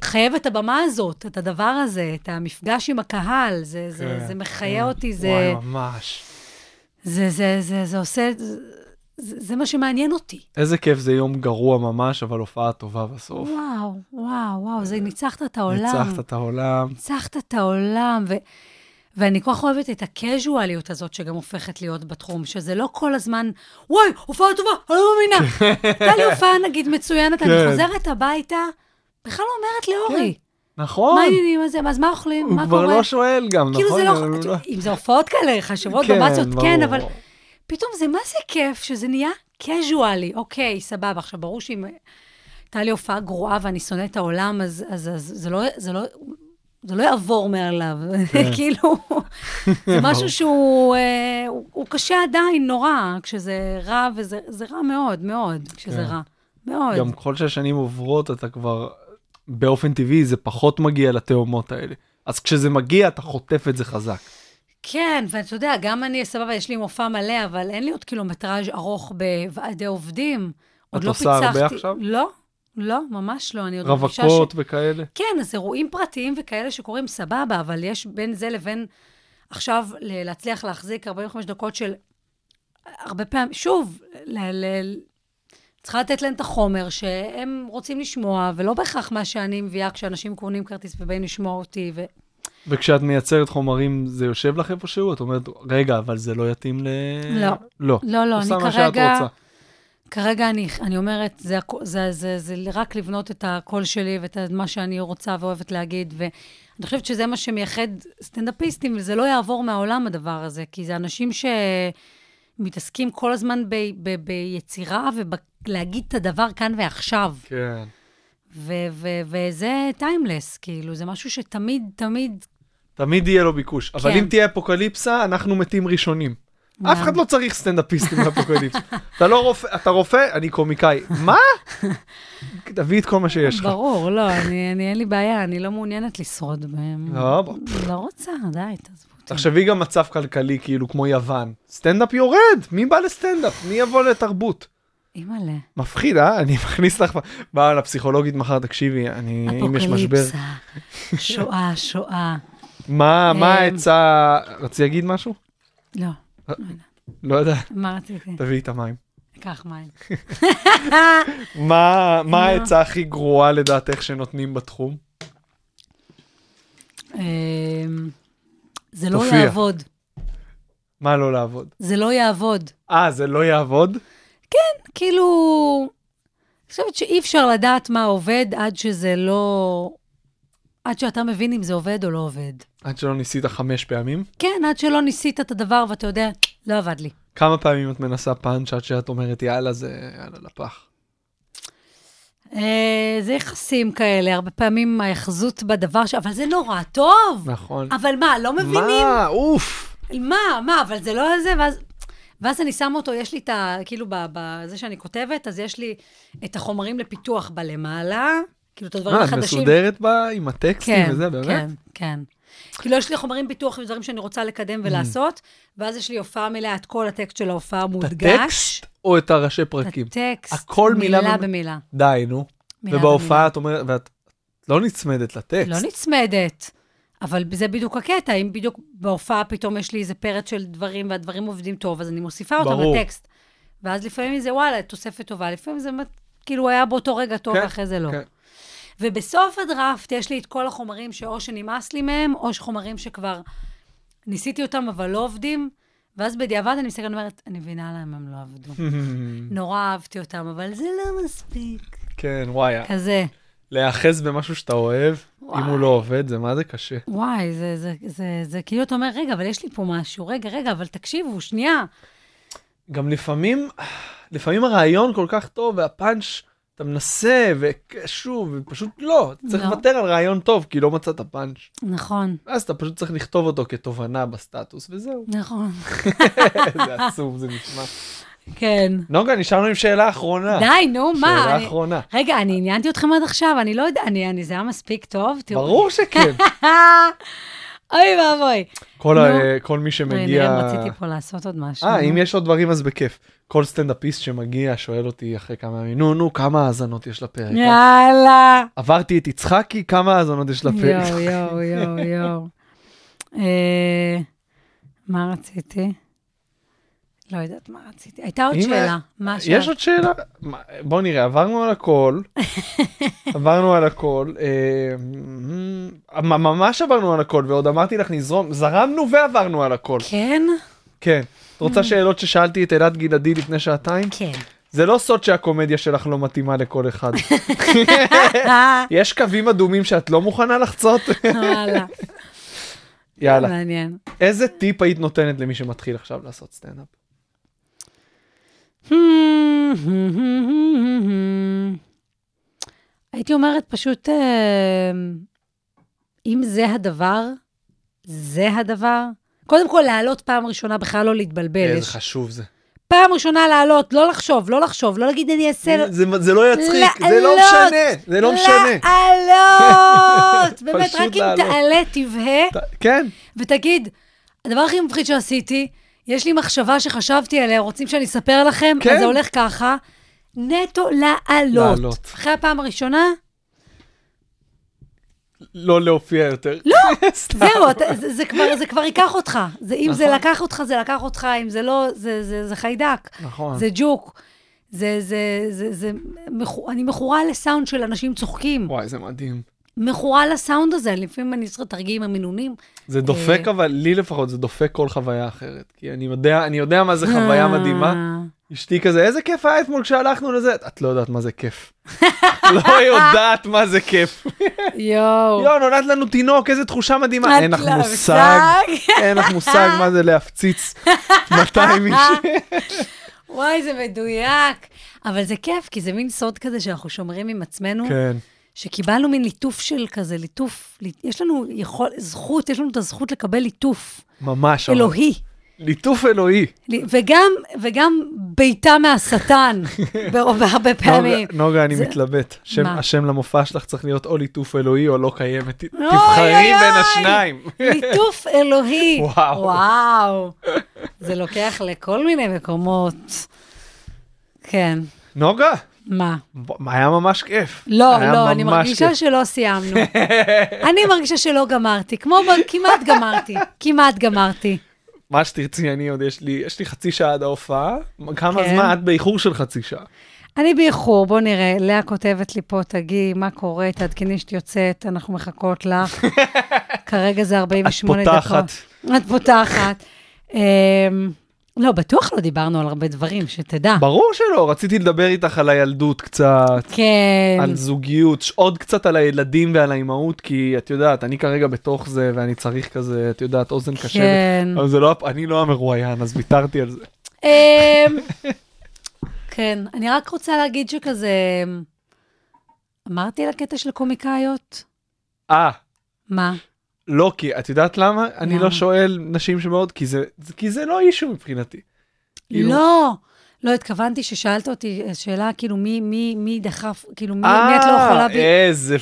חייב את הבמה הזאת, את הדבר הזה, את המפגש עם הקהל, זה, זה, כן, זה מחיה כן. אותי, זה... וואי, ממש. זה, זה, זה, זה עושה, זה, זה, זה מה שמעניין אותי. איזה כיף זה יום גרוע ממש, אבל הופעה טובה בסוף. וואו, וואו, וואו, זה ניצחת את העולם. ניצחת את העולם. ניצחת את העולם, ו, ואני כל כך אוהבת את הקזואליות הזאת שגם הופכת להיות בתחום, שזה לא כל הזמן, וואי, הופעה טובה, אני לא מאמינה. הייתה לי הופעה, נגיד, מצוינת, אני כן. חוזרת הביתה, בכלל לא אומרת לאורי, נכון. מה העניינים הזה, אז מה אוכלים, הוא מה כבר קורה? לא שואל גם, נכון? כאילו זה לא, הוא לא- אם זה הופעות כאלה חשובות כן, במצות, כן. אבל פתאום זה מה זה כיף שזה נהיה קזואלי. אוקיי, סבבה. עכשיו, ברור שאם הייתה לי הופעה גרועה ואני שונאת את העולם, אז, אז, אז זה, לא, זה, לא, זה לא יעבור מעליו. כן. כאילו, זה משהו שהוא אה, הוא, הוא קשה עדיין, נורא, כשזה רע, וזה זה רע מאוד, מאוד, כשזה כן. רע. מאוד. גם ככל שהשנים עוברות, אתה כבר, באופן טבעי, זה פחות מגיע לתאומות האלה. אז כשזה מגיע, אתה חוטף את זה חזק. כן, ואתה יודע, גם אני, סבבה, יש לי מופע מלא, אבל אין לי עוד קילומטראז' ארוך בוועדי עובדים. את לא עושה הרבה. עכשיו? לא, לא, ממש לא. אני עוד מרגישה ש... רווקות וכאלה. כן, אז אירועים פרטיים וכאלה שקורים, סבבה, אבל יש בין זה לבין עכשיו להצליח להחזיק 45 דקות של הרבה פעמים, שוב, ל... ל... צריכה לתת להם את החומר שהם רוצים לשמוע, ולא בהכרח מה שאני מביאה כשאנשים קונים כרטיס ובאים לשמוע אותי. ו... וכשאת מייצרת חומרים, זה יושב לך איפשהו? את אומרת, רגע, אבל זה לא יתאים ל... לא. לא. לא, לא, עושה אני מה שאת כרגע... רוצה. כרגע אני, אני אומרת, זה, הכ- זה, זה, זה רק לבנות את הקול שלי ואת מה שאני רוצה ואוהבת להגיד, ואני חושבת שזה מה שמייחד סטנדאפיסטים, וזה לא יעבור מהעולם הדבר הזה, כי זה אנשים שמתעסקים כל הזמן ב, ב, ביצירה ובלהגיד את הדבר כאן ועכשיו, כן. ו, ו, וזה טיימלס, כאילו, זה משהו שתמיד, תמיד... תמיד יהיה לו ביקוש. אבל כן. אם תהיה אפוקליפסה, אנחנו מתים ראשונים. אף אחד לא צריך סטנדאפיסטים באפוקליפסה. אתה לא רופא, אתה רופא, אני קומיקאי. מה? תביא את כל מה שיש לך. ברור, לא, אני, אני, אין לי בעיה, אני לא מעוניינת לשרוד בהם. לא, בוא. לא רוצה, די, תעזבו אותי. תחשבי גם מצב כלכלי כאילו כמו יוון. סטנדאפ יורד, מי בא לסטנדאפ? מי יבוא לתרבות? אימא'לה. מפחיד, אה? אני מכניס לך... באה לפסיכולוגית מחר, תקשיבי, אני... אם יש משבר... אפוקליפסה, שואה, שואה. מה מה אמ, העצה... רציתי להגיד משהו? לא, לא יודע, מה רציתי? תביאי את המים. קח מים. מה לא. העצה הכי גרועה לדעתך שנותנים בתחום? אמ, זה לא. יעבוד. מה לא לעבוד? זה לא יעבוד. אה, זה לא יעבוד? כאילו, אני חושבת שאי אפשר לדעת מה עובד עד שזה לא... עד שאתה מבין אם זה עובד או לא עובד. עד שלא ניסית חמש פעמים? כן, עד שלא ניסית את הדבר ואתה יודע, לא עבד לי. כמה פעמים את מנסה פאנץ' עד שאת אומרת, יאללה, זה יאללה לפח? אה, זה יחסים כאלה, הרבה פעמים ההאחזות בדבר ש... אבל זה נורא טוב. נכון. אבל מה, לא מבינים? מה? אוף. מה, מה, אבל זה לא זה, ואז... ואז אני שמה אותו, יש לי את ה... כאילו, בזה שאני כותבת, אז יש לי את החומרים לפיתוח בלמעלה, כאילו, את הדברים מה, את החדשים. מסודרת בה עם הטקסטים כן, וזה, באמת? כן, כן. כאילו, יש לי חומרים פיתוח ודברים שאני רוצה לקדם ולעשות, ואז יש לי הופעה מלאה, את כל הטקסט של ההופעה את מודגש. הטקסט או את הראשי פרקים? הטקסט, הכל מילה מילה במ- במילה. די, נו. ובהופעה. את אומרת, ואת לא נצמדת לטקסט. לא נצמדת. אבל זה בדיוק הקטע, אם בדיוק בהופעה פתאום יש לי איזה פרץ של דברים, והדברים עובדים טוב, אז אני מוסיפה אותם ברור. לטקסט. ואז לפעמים זה, וואלה, תוספת טובה, לפעמים זה כאילו היה באותו רגע טוב, כן, ואחרי זה לא. כן. ובסוף הדראפט יש לי את כל החומרים שאו שנמאס לי מהם, או חומרים שכבר ניסיתי אותם, אבל לא עובדים, ואז בדיעבד אני מסתכלת ואומרת, אני מבינה למה הם לא עבדו. נורא אהבתי אותם, אבל זה לא מספיק. כן, וואי, כזה. להיאחז במשהו שאתה אוהב, אם וואי. הוא לא עובד, זה מה זה קשה. וואי, זה, זה, זה, זה כאילו אתה אומר, רגע, אבל יש לי פה משהו, רגע, רגע, אבל תקשיבו, שנייה. גם לפעמים, לפעמים הרעיון כל כך טוב, והפאנץ', אתה מנסה, ושוב, ופשוט לא, אתה צריך לא. לוותר על רעיון טוב, כי לא מצאת פאנץ'. נכון, ואז אתה פשוט צריך לכתוב אותו כתובנה בסטטוס, וזהו. נכון. זה עצוב, זה נשמע. כן. נוגה, נשארנו עם שאלה אחרונה. די, נו, מה? שאלה אני- אחרונה. רגע, אני עניינתי אתכם עד עכשיו, אני לא יודע, אני, אני, זה היה מספיק טוב? תראו. ברור שכן. אוי ואבוי. כל נו. ה- כל מי שמגיע... נראה, רציתי פה לעשות עוד משהו. אה, אם יש עוד דברים אז בכיף. כל סטנדאפיסט שמגיע שואל אותי אחרי כמה ימים, נו, נו, כמה האזנות יש לפרק? יאללה. עברתי את יצחקי, כמה האזנות יש לפרק? יואו, יואו, יואו, יואו. אה, מה רציתי? לא יודעת מה רציתי. הייתה עוד שאלה. מה השאלה? יש עוד שאלה? בוא נראה, עברנו על הכל, עברנו על הכל, אה, ממש עברנו על הכל, ועוד אמרתי לך נזרום, זרמנו ועברנו על הכל. כן? כן. את רוצה שאלות ששאלתי את אלעד גלעדי לפני שעתיים? כן. זה לא סוד שהקומדיה שלך לא מתאימה לכל אחד. יש קווים אדומים שאת לא מוכנה לחצות? וואלה. יאללה. מעניין. איזה טיפ היית נותנת למי שמתחיל עכשיו לעשות סטנדאפ? הייתי אומרת פשוט, אה, אם זה הדבר, זה הדבר. קודם כל, לעלות פעם ראשונה, בכלל לא להתבלבל. איזה חשוב זה. פעם ראשונה לעלות, לא לחשוב, לא לחשוב, לא להגיד אני אעשה... זה זה לא יצחיק, זה לא לעלות. משנה, זה לא משנה. לעלות! באמת, רק אם לעלות. תעלה, תבהה, ת- כן, ותגיד, הדבר הכי מפחיד שעשיתי, יש לי מחשבה שחשבתי עליה, רוצים שאני אספר לכם? כן. אז זה הולך ככה, נטו לעלות. לעלות. אחרי הפעם הראשונה, לא להופיע יותר. לא. זהו, אתה, זה, זה, כבר, זה כבר ייקח אותך. זה, אם זה נכון. לקח אותך, זה לקח אותך, אם זה לא, זה, זה, זה חיידק. נכון. זה ג'וק. זה, זה, זה, זה, מכו- אני מכורה לסאונד של אנשים צוחקים. וואי, זה מדהים. מכורה לסאונד הזה, לפעמים אני צריכה לתרגיל עם המינונים. זה דופק, אה. אבל לי לפחות זה דופק כל חוויה אחרת. כי אני יודע, אני יודע מה זה חוויה מדהימה. אשתי כזה, איזה כיף היה אתמול כשהלכנו לזה. את לא יודעת מה זה כיף. לא יודעת מה זה כיף. יואו. יואו, נולד לנו תינוק, איזה תחושה מדהימה. את אין לך לא מושג. אין לך מושג מה זה להפציץ 200 איש. וואי, זה מדויק. אבל זה כיף, כי זה מין סוד כזה שאנחנו שומרים עם עצמנו, כן. שקיבלנו מין ליטוף של כזה, ליטוף, לי- יש לנו יכול, זכות, יש לנו את הזכות לקבל ליטוף ממש. אלוהי. ליטוף אלוהי. וגם, וגם בעיטה מהשטן, בהרבה פעמים. נוגה, נוגה, אני זה- מתלבט. שם- מה? השם למופע שלך צריך להיות או ליטוף אלוהי או לא קיימת. אוי, תבחרי אוי, בין. השניים. ליטוף אלוהי. וואו. וואו. זה לוקח לכל מיני מקומות. כן, נוגה, מה? היה ממש כיף. לא, לא, אני מרגישה כיף. שלא סיימנו. אני מרגישה שלא גמרתי, כמו ב- כמעט גמרתי, כמעט גמרתי. מה שתרצי, אני עוד, יש לי, יש לי חצי שעה עד ההופעה. כמה כן. זמן? את באיחור של חצי שעה. אני באיחור, בוא נראה. לאה כותבת לי פה, תגיעי, מה קורה? תעדכני שאת יוצאת, אנחנו מחכות לך. כרגע זה את 48 דקות. פותחת. את פותחת. אמ, לא, בטוח לא דיברנו על הרבה דברים, שתדע. ברור שלא, רציתי לדבר איתך על הילדות קצת, כן. על זוגיות, עוד קצת על הילדים ועל האימהות, כי את יודעת, אני כרגע בתוך זה, ואני צריך כזה, את יודעת, אוזן קשבת. כן. אבל זה לא, אני לא המרואיין, אז ויתרתי על זה. אמ, כן, אני רק רוצה להגיד שכזה... אמרתי על הקטע של קומיקאיות? אה, מה? לא, כי את יודעת למה? אני? לא שואל נשים שמאוד, כי זה, כי זה לא אישו מבחינתי. כאילו- לא. לא, התכוונתי ששאלת אותי שאלה, כאילו, מי, מי, מי דחף, כאילו, מי, אה, מי את לא יכולה... ב... איזה...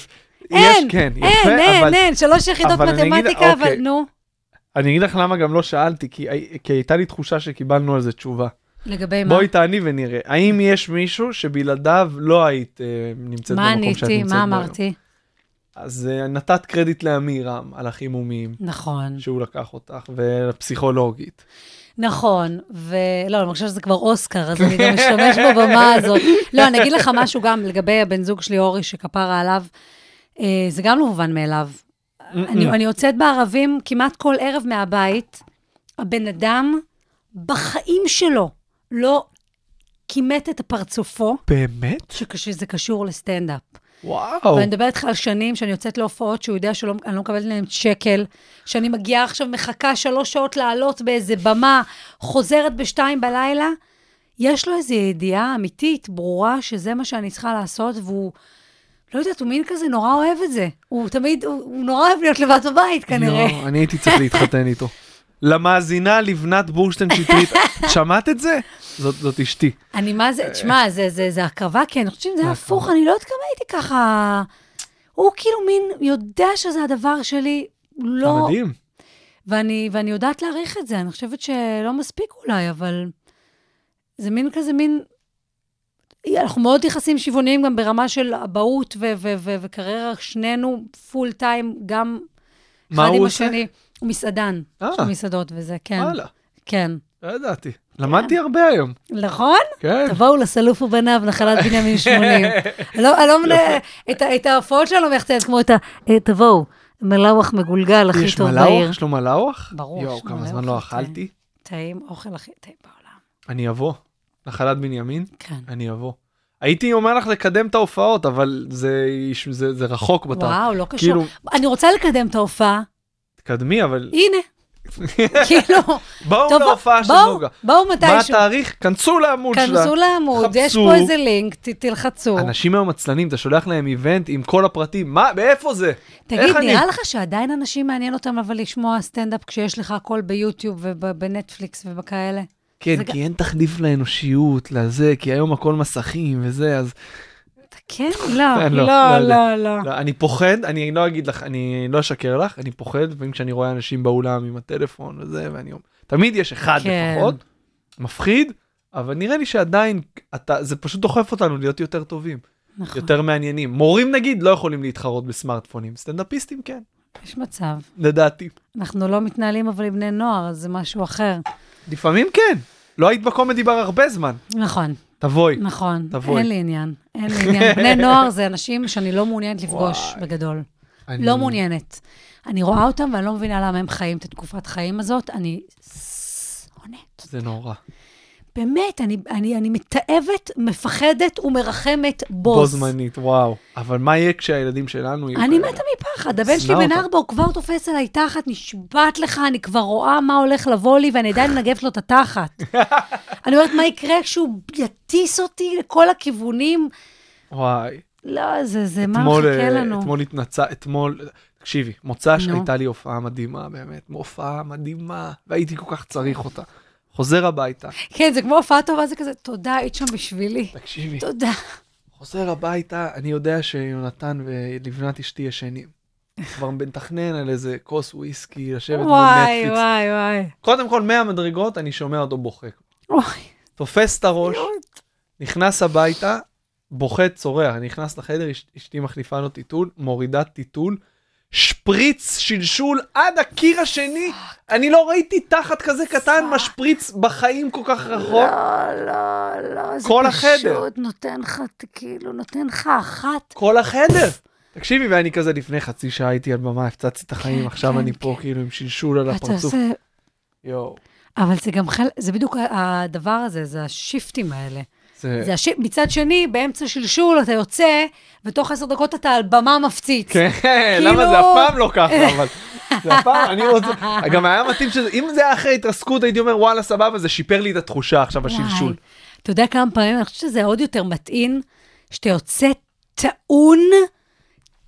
אין, כן, יפה, אין, אין, אבל אין, שלוש יחידות אבל אני אגיד- מתמטיקה, אבל אוקיי. נו. אני אגיד לך למה גם לא שאלתי, כי, כי הייתה לי תחושה שקיבלנו על זה תשובה. לגבי מה? בואי תעני ונראה. האם יש מישהו שבלעדיו לא היית אה, נמצאת מה במקום שאת עניתי? נמצאת מה בו היום? אמרתי? אז אה, נתת קרדיט לאמירם על החימומים, נכון. שהוא לקח אותך, ולפסיכולוגית. נכון, ולא, אני חושבת שזה כבר אוסקר, אז אני גם משתמש בבמה הזאת. לא, אני אגיד לך משהו גם לגבי הבן זוג שלי, אורי, שכפרה עליו, אה, זה גם לא מובן מאליו. אני, אני יוצאת בערבים כמעט כל ערב מהבית, הבן אדם בחיים שלו לא כימת את פרצופו, באמת? שכשזה קשור לסטנדאפ. וואו. ואני מדברת איתך על שנים שאני יוצאת להופעות שהוא יודע שאני לא מקבלת להם שקל, שאני מגיעה עכשיו, מחכה שלוש שעות לעלות באיזה במה, חוזרת בשתיים בלילה. יש לו איזו ידיעה אמיתית, ברורה, שזה מה שאני צריכה לעשות, והוא, לא יודעת, הוא מין כזה נורא אוהב את זה. הוא תמיד, הוא, הוא נורא אוהב להיות לבד בבית כנראה. יואו, אני הייתי צריך להתחתן איתו. למאזינה לבנת בורשטיין שטרית, שמעת את זה? זאת, זאת אשתי. אני מה זה, תשמע, זה, זה, זה הקרבה, כי אני חושבת שזה הפוך, אני לא יודעת כמה הייתי ככה... הוא כאילו מין יודע שזה הדבר שלי, לא... מדהים. ואני, ואני יודעת להעריך את זה, אני חושבת שלא מספיק אולי, אבל זה מין כזה מין... אנחנו מאוד יחסים שוויוניים גם ברמה של אבהות וקריירה, שנינו פול טיים, גם מה אחד עם עושה? השני. הוא מסעדן, אה. יש לו מסעדות וזה, כן. וואלה, כן. לא ידעתי. למדתי הרבה היום. נכון? כן. תבואו לסלוף ובניו, נחלת בנימין 80. אני לא- אני לא מנה... את ההופעות שלנו מייחצת כמו את ה... אה, תבואו, מלאווח מגולגל הכי טוב? בעיר. יש לו מלאווח? ברור, יואו, כמה זמן לא כן. אכלתי. טעים, אוכל הכי טעים בעולם. אני אבוא. נחלת בנימין? כן. אני אבוא. הייתי אומר לך לקדם את ההופעות, אבל זה, זה, זה רחוק בתא. וואו, לא קשור. כאילו, אני רוצה לקדם את ההופעה, תקדמי, אבל... הנה. כאילו, בואו טוב, להופעה של נוגה. בואו מה מתישהו. התאריך? כנסו לעמוד שלה. כנסו לעמוד, יש. פה איזה לינק, ת- תלחצו. אנשים היום עצלנים, אתה שולח להם איבנט עם כל הפרטים, מה, מאיפה זה? תגיד, אני? נראה לך שעדיין אנשים מעניין אותם אבל לשמוע סטנדאפ כשיש לך הכל ביוטיוב ובנטפליקס ובכאלה? כן, כי אין תחליף לאנושיות, לזה, כי היום הכל מסכים וזה, אז... כן? לא, לא, לא, לא לא, לא. לא, אני פוחד, אני לא אגיד לך, אני לא אשקר לך, אני פוחד לפעמים כשאני רואה אנשים באולם עם הטלפון וזה, ואני אומר, תמיד יש אחד כן. לפחות, מפחיד, אבל נראה לי שעדיין, זה פשוט דוחף אותנו להיות יותר טובים, נכון, יותר מעניינים. מורים נגיד לא יכולים להתחרות בסמארטפונים, סטנדאפיסטים כן, יש מצב. לדעתי. אנחנו לא מתנהלים אבל עם בני נוער, אז זה משהו אחר. לפעמים כן, לא היית בקומדי בר הרבה זמן, נכון, תבואי. נכון. תבואי. אין לי עניין, אין לי עניין. בני נוער זה אנשים שאני לא מעוניינת לפגוש וואי. בגדול. אני- לא מעוניינת. אני רואה אותם ואני לא מבינה למה הם חיים את התקופת חיים הזאת. אני שונאת. זה נורא. באמת, אני, אני, אני מתעבת, מפחדת ומרחמת בוס. בו זמנית, וואו. אבל מה יהיה כשהילדים שלנו יהיו אני? מתה מפחד, הבן שלי בן. ארבע, הוא כבר תופס עליי תחת, נשבעת לך, אני כבר רואה מה הולך לבוא לי, ואני עדיין מנגבת לו את התחת. אני אומרת, מה יקרה כשהוא יטיס אותי לכל הכיוונים? וואי. לא, זה, זה מה מחכה אה, לנו. אתמול התנצה, אתמול, תקשיבי, מוצ"ש. הייתה לי הופעה מדהימה, באמת, הופעה מדהימה, והייתי כל כך צריך אותה. חוזר הביתה, כן, זה כמו הופעה טובה, זה כזה, תודה, היית שם בשבילי. תקשיבי, תודה. חוזר הביתה, אני יודע שיונתן ולבנת אשתי ישנים. כבר מתכנן על איזה כוס וויסקי, לשבת מול וואי, נטפליקס. וואי, וואי. קודם כל, מהמדרגות, אני שומע אותו בוכה. וואי. תופס את הראש, נכנס הביתה, בוכה, צורח, נכנס לחדר, אש- אשתי מחליפה לו טיטול, מורידה טיטול, שפריץ שלשול עד הקיר השני. אני לא ראיתי תחת כזה קטן משפריץ בחיים כל כך רחוק. לא, לא, לא, זה כל פשוט החדר. נותן לך, כאילו, נותן לך אחת. כל החדר. תקשיבי, ואני כזה לפני חצי שעה הייתי על במה, הפצצתי את החיים, עכשיו כן, אני פה כאילו עם שלשול על הפרצוף. עושה... יואו. אבל זה גם חלק, זה בדיוק הדבר הזה, זה השיפטים האלה. זה... זה השיפ... מצד שני, באמצע שלשול אתה יוצא, ותוך עשר דקות אתה על במה מפציץ. כן, כאילו- למה זה אף פעם לא ככה, אבל... זה אף פעם, אני רוצה... גם היה מתאים שזה... אם זה היה אחרי התרסקות, הייתי אומר, וואלה, סבבה, זה שיפר לי את התחושה עכשיו, השלשול. אתה יודע כמה פעמים, אני חושבת שזה עוד יותר מטעין, שאתה יוצא טעון,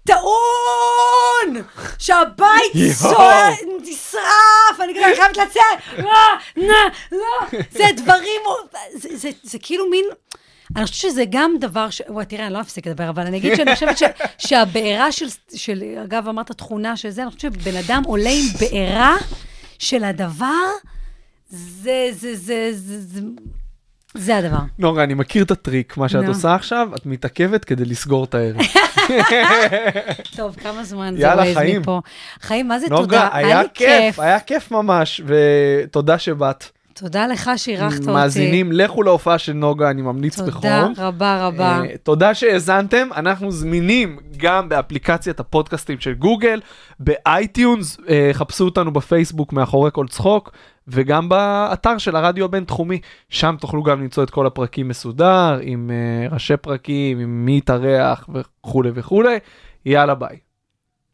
טעון! שהבית. סוער, נשרף, אני כזה חייבת לצאת, לא, לא, לא, זה דברים, זה כאילו מין... אני חושבת שזה גם דבר ש... וואי, תראה, אני לא אפסיק לדבר, אבל אני אגיד שאני חושבת ש... שהבעירה של, של... אגב, אמרת תכונה של זה, אני חושבת שבן אדם עולה עם בעירה של הדבר, זה, זה, זה, זה, זה, זה הדבר. נוגה, אני מכיר את הטריק, מה שאת. עושה עכשיו, את מתעכבת כדי לסגור את הערב. טוב, כמה זמן זה ווייז. מפה. חיים, מה זה תודה? היה לי כיף, היה כיף ממש, ותודה שבאת. תודה לך שאירחת אותי. מאזינים, לכו להופעה של נוגה, אני ממליץ תודה בחום. רבה רבה. אה, תודה שהאזנתם, אנחנו זמינים גם באפליקציית הפודקאסטים של גוגל, ב iTunes, אה, חפשו אותנו בפייסבוק מאחורי כל צחוק, וגם באתר של הרדיו הבינתחומי, שם תוכלו גם למצוא את כל הפרקים מסודר, עם אה, ראשי פרקים, עם מי יתארח וכולי וכולי. יאללה ביי.